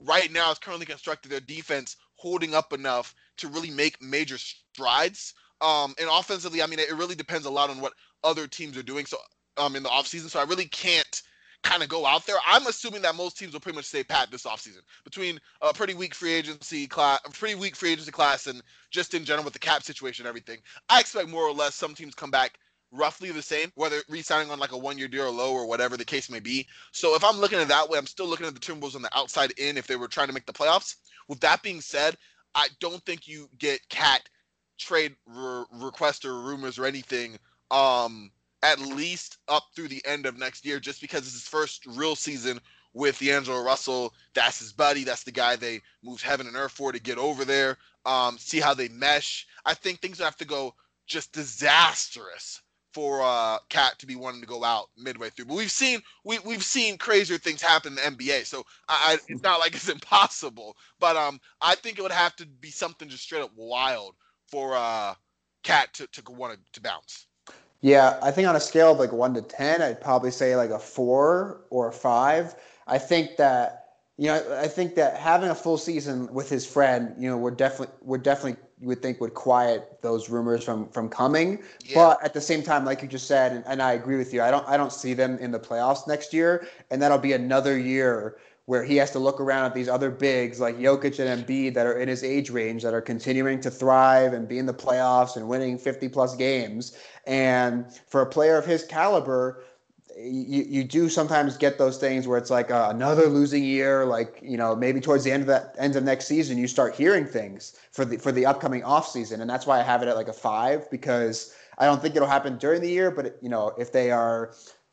right now, as currently constructed, their defense holding up enough to really make major strides. Um, and offensively, I mean, it really depends a lot on what other teams are doing so um in the offseason. So I really can't kind of go out there. I'm assuming that most teams will pretty much stay pat this offseason between a pretty weak free agency class, pretty weak free agency class, and just in general with the cap situation and everything. I expect more or less some teams come back roughly the same, whether re-signing on like a one-year deal or low or whatever the case may be. So if I'm looking at that way, I'm still looking at the Timberwolves on the outside in if they were trying to make the playoffs. With that being said, I don't think you get KAT trade re- requests or rumors or anything um, at least up through the end of next year, just because it's his first real season with D'Angelo Russell. That's his buddy. That's the guy they moved heaven and earth for to get over there. Um, see how they mesh. I think things have to go just disastrous for uh KAT to be wanting to go out midway through. But we've seen we we've seen crazier things happen in the NBA, so I, I, it's not like it's impossible. But um, I think it would have to be something just straight up wild for uh KAT to to want to, to bounce. Yeah, I think on a scale of like one to ten, I'd probably say like a four or a five. I think that you know, I think that having a full season with his friend, you know, we're definitely we're definitely you would think would quiet those rumors from from coming. Yeah. But at the same time, like you just said, and, and I agree with you, I don't I don't see them in the playoffs next year, and that'll be another year where he has to look around at these other bigs like Jokic and Embiid that are in his age range that are continuing to thrive and be in the playoffs and winning 50 plus games. And for a player of his caliber, you, you do sometimes get those things where it's like uh, another losing year like you know maybe towards the end of that end of next season you start hearing things for the for the upcoming off season and that's why i have it at like a five because i don't think it'll happen during the year but you know if they are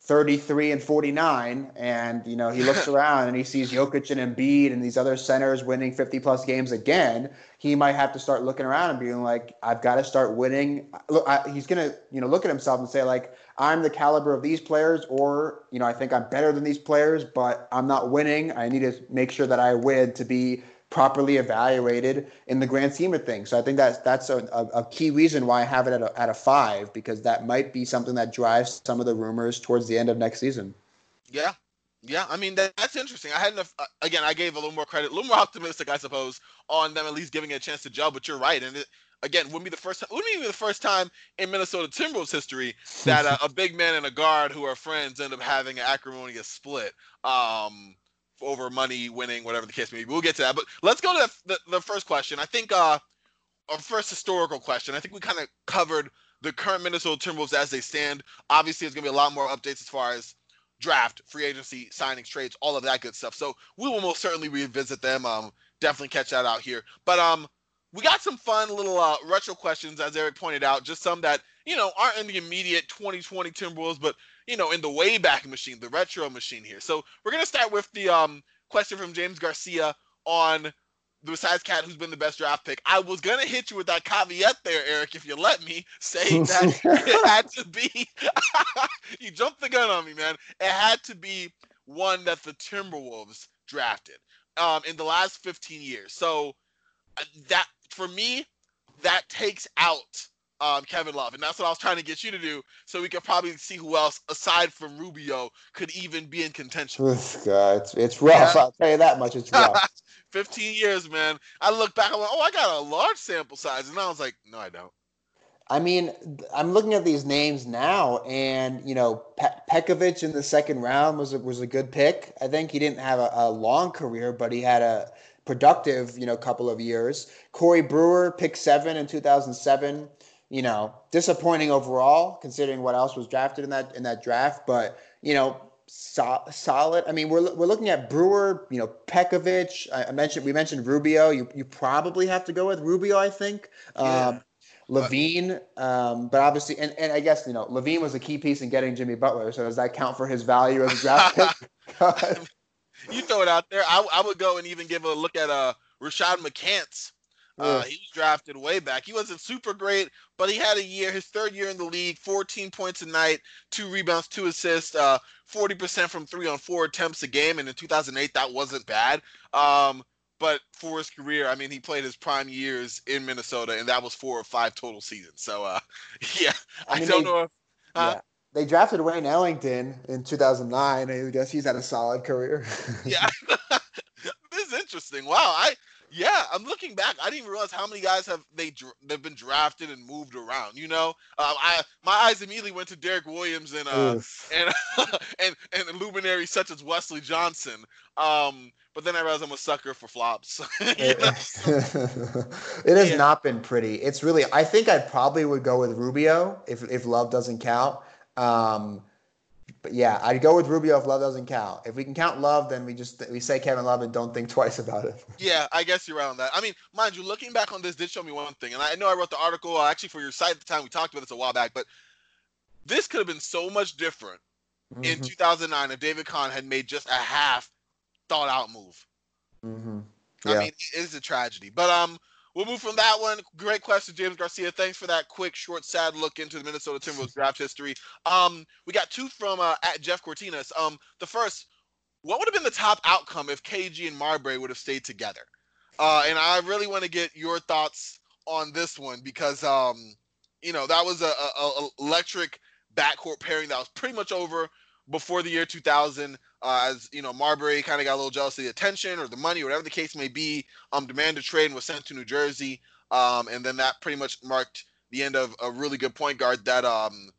33 and 49 and you know he looks around and he sees Jokic and Embiid and these other centers winning 50 plus games again he might have to start looking around and being like I've got to start winning look I, he's going to you know look at himself and say like I'm the caliber of these players, or you know, I think I'm better than these players, but I'm not winning. I need to make sure that I win to be properly evaluated in the grand scheme of things. So I think that's that's a, a, key reason why I have it at a, at a five because that might be something that drives some of the rumors towards the end of next season. Yeah, yeah. I mean that, that's interesting. I hadn't uh, again. I gave a little more credit, a little more optimistic, I suppose, on them at least giving it a chance to gel. But you're right, and it, again, wouldn't be the first time. Wouldn't be the first time in Minnesota Timberwolves history that a, a, big man and a guard who are friends end up having an acrimonious split um, over money, winning, whatever the case may be. We'll get to that, but let's go to the, the, the first question. I think uh, our first historical question. I think we kind of covered the current Minnesota Timberwolves as they stand. Obviously, there's going to be a lot more updates as far as draft, free agency, signings, trades, all of that good stuff. So we will most certainly revisit them. Um, definitely catch that out here. But um, we got some fun little uh, retro questions, as Eric pointed out, just some that, you know, aren't in the immediate 2020 Timberwolves, but, you know, in the Wayback machine, the retro machine here. So we're to start with the um, question from James Garcia on the besides KAT who's been the best draft pick. I was to hit you with that caveat there, Eric, if you let me, say that it had to be, you jumped the gun on me, man. It had to be one that the Timberwolves drafted um, in the last 15 years. So, uh, that for me, that takes out um, Kevin Love, and that's what I was trying to get you to do, so we could probably see who else aside from Rubio could even be in contention. God, it's, it's rough. Yeah. I'll tell you that much. It's rough. 15 years, man. I look back, I'm like, oh, I got a large sample size, and I was like, no, I don't. I mean, I'm looking at these names now, and you know, Pe- Pekovic in the second round was a, was a good pick. I think he didn't have a, a long career, but he had a productive, you know, couple of years. Corey Brewer, pick seven in 2007. You know, disappointing overall considering what else was drafted in that in that draft. But you know, so, solid. I mean, we're we're looking at Brewer. You know, Pekovic. I, I, mentioned we mentioned Rubio. You you probably have to go with Rubio. I think. Yeah. Um, LaVine, um, but obviously, and, and I guess you know LaVine was a key piece in getting Jimmy Butler. So does that count for his value as a draft pick? you throw it out there. I, I would go and even give a look at uh Rashad McCants. Uh, he was drafted way back. He wasn't super great, but he had a year, his third year in the league, 14 points a night, two rebounds, two assists, uh, 40% from three on four attempts a game. And in 2008, that wasn't bad. Um, but for his career, I mean, he played his prime years in Minnesota, and that was four or five total seasons. So, uh, yeah, I, mean, don't they, know if. Uh, yeah they drafted Wayne Ellington in 2009. I guess he's had a solid career. yeah, this is interesting. Wow, I yeah, I'm looking back. I didn't even realize how many guys have they they've been drafted and moved around. You know, um, I my eyes immediately went to Derrick Williams and uh, and, and and luminaries such as Wesley Johnson. Um, but then I realized I'm a sucker for flops. it has yeah. not been pretty. It's really. I think I probably would go with Rubio if if Love doesn't count. Um, but yeah, I'd go with Rubio if Love doesn't count. If we can count Love, then we just we say Kevin Love and don't think twice about it. Yeah, I guess you're right on that. I mean, mind you, looking back on this did show me one thing, and I know I wrote the article uh, actually for your site at the time we talked about this a while back, but this could have been so much different mm-hmm. in 2009 if David Kahn had made just a half thought out move. Mm-hmm. Yeah. I mean, it is a tragedy, but um, we'll move from that one. Great question, James Garcia. Thanks for that quick, short, sad look into the Minnesota Timberwolves draft history. Um, we got two from uh, at Jeff Cortinas. Um, the first, what would have been the top outcome if KG and Marbury would have stayed together? Uh, and I really want to get your thoughts on this one because, um, you know, that was a, a, a electric backcourt pairing that was pretty much over before the year 2000. Uh, as you know, Marbury kind of got a little jealous of the attention or the money, or whatever the case may be. Um, demanded trade and was sent to New Jersey, um, and then that pretty much marked the end of a really good point guard that um,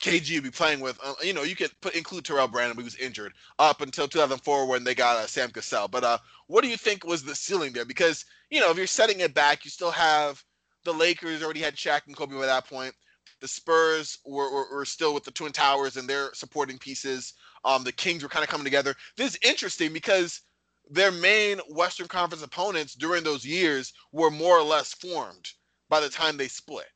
KG would be playing with. Uh, you know, you could put include Terrell Brandon, who was injured up until 2004 when they got uh, Sam Cassell. But uh, what do you think was the ceiling there? Because you know, if you're setting it back, you still have the Lakers already had Shaq and Kobe by that point. The Spurs were, were, were still with the Twin Towers and their supporting pieces. Um, the Kings were kind of coming together. This is interesting because their main Western Conference opponents during those years were more or less formed by the time they split.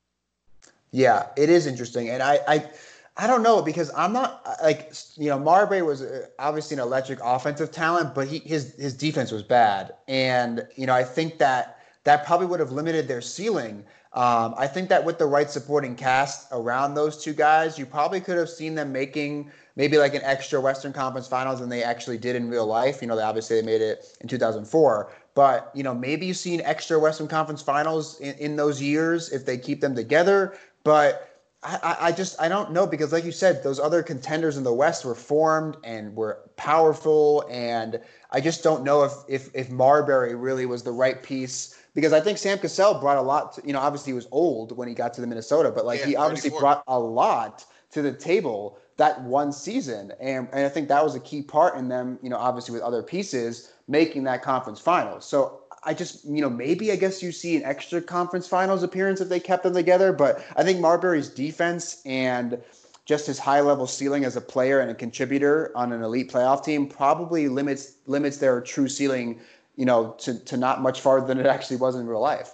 Yeah, it is interesting, and I, I, I don't know because I'm not like you know Marbury was uh, obviously an electric offensive talent, but he his his defense was bad, and you know I think that that probably would have limited their ceiling. Um, I think that with the right supporting cast around those two guys, you probably could have seen them making maybe like an extra Western Conference Finals than they actually did in real life. You know, they obviously they made it in 2004, but you know maybe you've seen extra Western Conference Finals in, in those years if they keep them together. But I, I just I don't know because like you said, those other contenders in the West were formed and were powerful, and I just don't know if if if Marbury really was the right piece because I think Sam Cassell brought a lot. To, you know, obviously he was old when he got to the Minnesota, but like yeah, he obviously 34. brought a lot to the table that one season, and and I think that was a key part in them. You know, obviously with other pieces making that conference final. So I just, you know, maybe I guess you see an extra conference finals appearance if they kept them together. But I think Marbury's defense and just his high level ceiling as a player and a contributor on an elite playoff team probably limits limits their true ceiling you know, to, to not much farther than it actually was in real life.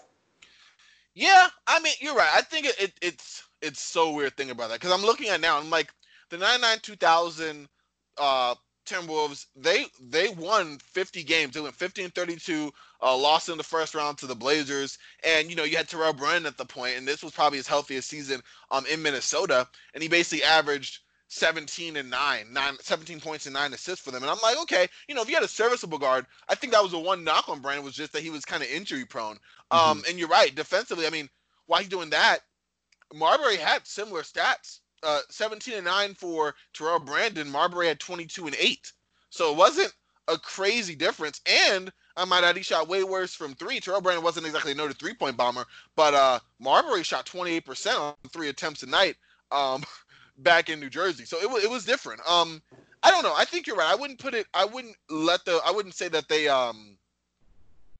Yeah, I mean, you're right. I think it, it it's it's so weird thinking about that because I'm looking at now. I'm like the 99 2000 uh, Timberwolves. They they won 50 games. They went 15 32. Uh, lost in the first round to the Blazers, and you know you had Terrell Brandon at the point, and this was probably his healthiest season um in Minnesota, and he basically averaged 17 and 9, 9 17 points and 9 assists for them. And I'm like, okay, you know, if you had a serviceable guard, I think that was the one knock on Brandon was just that he was kind of injury prone. Um, mm-hmm. Um, and you're right, defensively, I mean, while he's doing that, Marbury had similar stats. Uh, 17 and 9 for Terrell Brandon. Marbury had 22 and 8. So it wasn't a crazy difference. And I might add, he shot way worse from three. Terrell Brandon wasn't exactly a noted three point bomber, but uh, Marbury shot 28% on three attempts a night. Um, back in New Jersey. So it was it was different. Um, I don't know. I think you're right. I wouldn't put it. I wouldn't let the. I wouldn't say that they um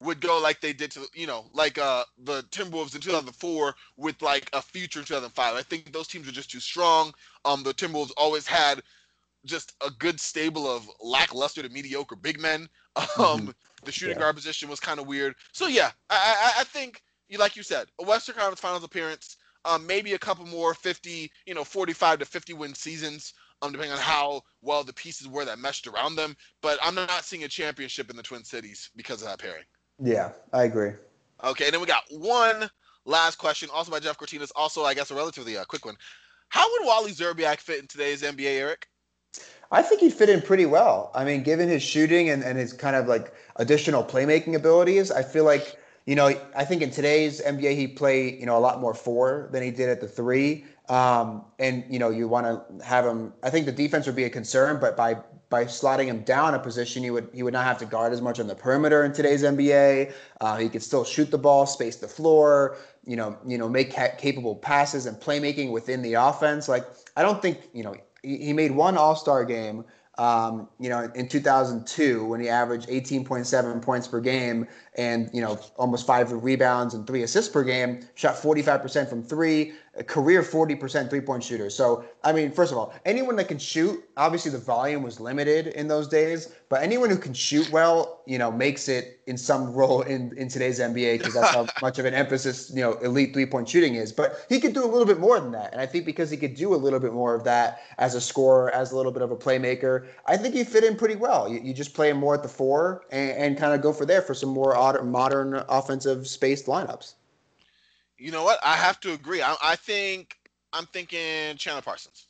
would go like they did to you know like uh the Timberwolves in 2004 with like a future in 2005. I think those teams are just too strong. Um, the Timberwolves always had just a good stable of lackluster to mediocre big men. Um, mm-hmm. the shooting yeah. guard position was kind of weird. So yeah, I, I I think you like you said a Western Conference Finals appearance um, maybe a couple more 50, you know, 45 to 50 win seasons, um, depending on how well the pieces were that meshed around them. But I'm not seeing a championship in the Twin Cities because of that pairing. Yeah, I agree. Okay, and then we got one last question, also by Jeff Cortinas, also, I guess, a relatively uh, quick one. How would Wally Szczerbiak fit in today's NBA, Eric? I think he'd fit in pretty well. I mean, given his shooting and, and his kind of like additional playmaking abilities, I feel like you know, I think in today's NBA he play, you know, a lot more four than he did at the three. Um, and you know, you want to have him. I think the defense would be a concern, but by by slotting him down a position, he would he would not have to guard as much on the perimeter in today's NBA. Uh, he could still shoot the ball, space the floor, you know, you know, make ca- capable passes and playmaking within the offense. Like I don't think you know he, he made one All Star game um, you know, in 2002 when he averaged 18.7 points per game and you know almost five rebounds and three assists per game, shot 45% from three, a career 40% three-point shooter. So I mean, first of all, anyone that can shoot, obviously the volume was limited in those days, but anyone who can shoot well, you know, makes it in some role in in today's NBA because that's how much of an emphasis you know elite three-point shooting is. But he could do a little bit more than that, and I think because he could do a little bit more of that as a scorer, as a little bit of a playmaker, I think he fit in pretty well. You, you just play him more at the four and, and kind of go for there for some more modern modern offensive spaced lineups. You know what? I have to agree. I, I think I'm thinking Chandler Parsons.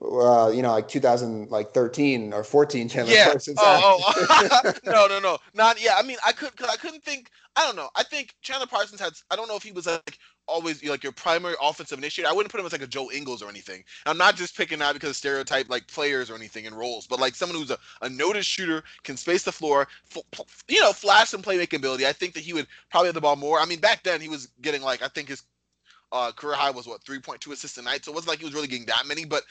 Uh, you know, like 2000, like 13 or 14 Chandler yeah. Parsons. Oh, oh. no, no, no, not yeah. I mean, I could, cause I couldn't think. I don't know. I think Chandler Parsons had. I don't know if he was like always like your primary offensive initiator. I wouldn't put him as like a Joe Ingles or anything. I'm not just picking that because of stereotype like players or anything in roles, but like someone who's a, a noticed shooter, can space the floor, f- you know, flash some playmaking ability. I think that he would probably have the ball more. I mean, back then he was getting like I think his uh, career high was what 3.2 assists a night, so it wasn't like he was really getting that many. But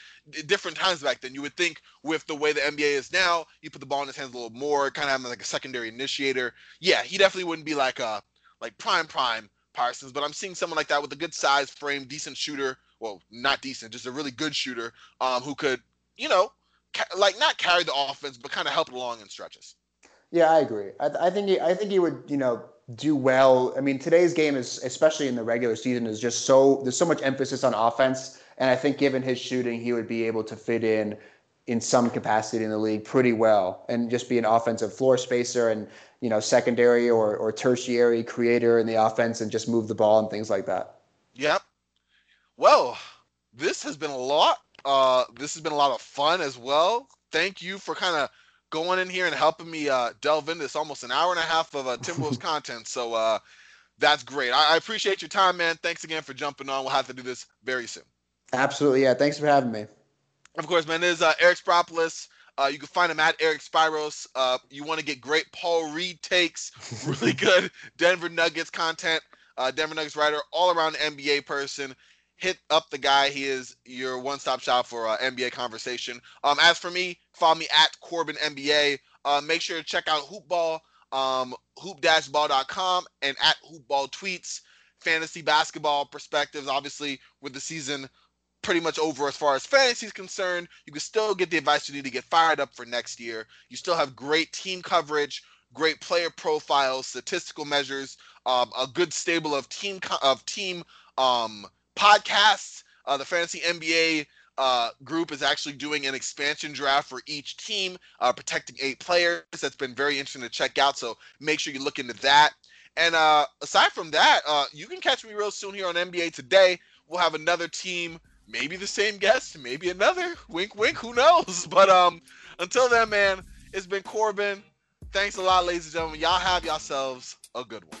different times back then, you would think with the way the NBA is now, you put the ball in his hands a little more, kind of having like a secondary initiator. Yeah, he definitely wouldn't be like a like prime prime Parsons, but I'm seeing someone like that with a good size frame, decent shooter. Well, not decent, just a really good shooter um, who could, you know, ca- like not carry the offense, but kind of help it along in stretches. Yeah, I agree. I, I think he, I think he would, you know, do well. I mean, today's game is, especially in the regular season, is just so there's so much emphasis on offense, and I think given his shooting, he would be able to fit in in some capacity in the league pretty well, and just be an offensive floor spacer and you know, secondary or, or tertiary creator in the offense and just move the ball and things like that. Yep. Well, this has been a lot. Uh, this has been a lot of fun as well. Thank you for kind of going in here and helping me uh, delve into this almost an hour and a half of uh, Timberwolves content. So uh, that's great. I, I appreciate your time, man. Thanks again for jumping on. We'll have to do this very soon. Absolutely. Yeah. Thanks for having me. Of course, man. This is uh, Eric Spropoulos. Uh, you can find him at Eric Spiros. Uh, you want to get great Paul Reed takes, really good Denver Nuggets content. Uh, Denver Nuggets writer, all around NBA person. Hit up the guy. He is your one-stop shop for uh, NBA conversation. Um, as for me, follow me at Corbin NBA. Uh, make sure to check out Hoopball, um, hoop-ball.com, and at Hoopball tweets. Fantasy basketball perspectives, obviously, with the season pretty much over as far as fantasy is concerned. You can still get the advice you need to get fired up for next year. You still have great team coverage, great player profiles, statistical measures, um, a good stable of team co- of team um, podcasts. Uh, the fantasy NBA uh, group is actually doing an expansion draft for each team, uh, protecting eight players. That's been very interesting to check out. So make sure you look into that. And uh, aside from that, uh, you can catch me real soon here on NBA Today. We'll have another team maybe the same guest, maybe another. Wink, wink. Who knows? But um, until then, man, it's been Corbin. Thanks a lot, ladies and gentlemen. Y'all have yourselves a good one.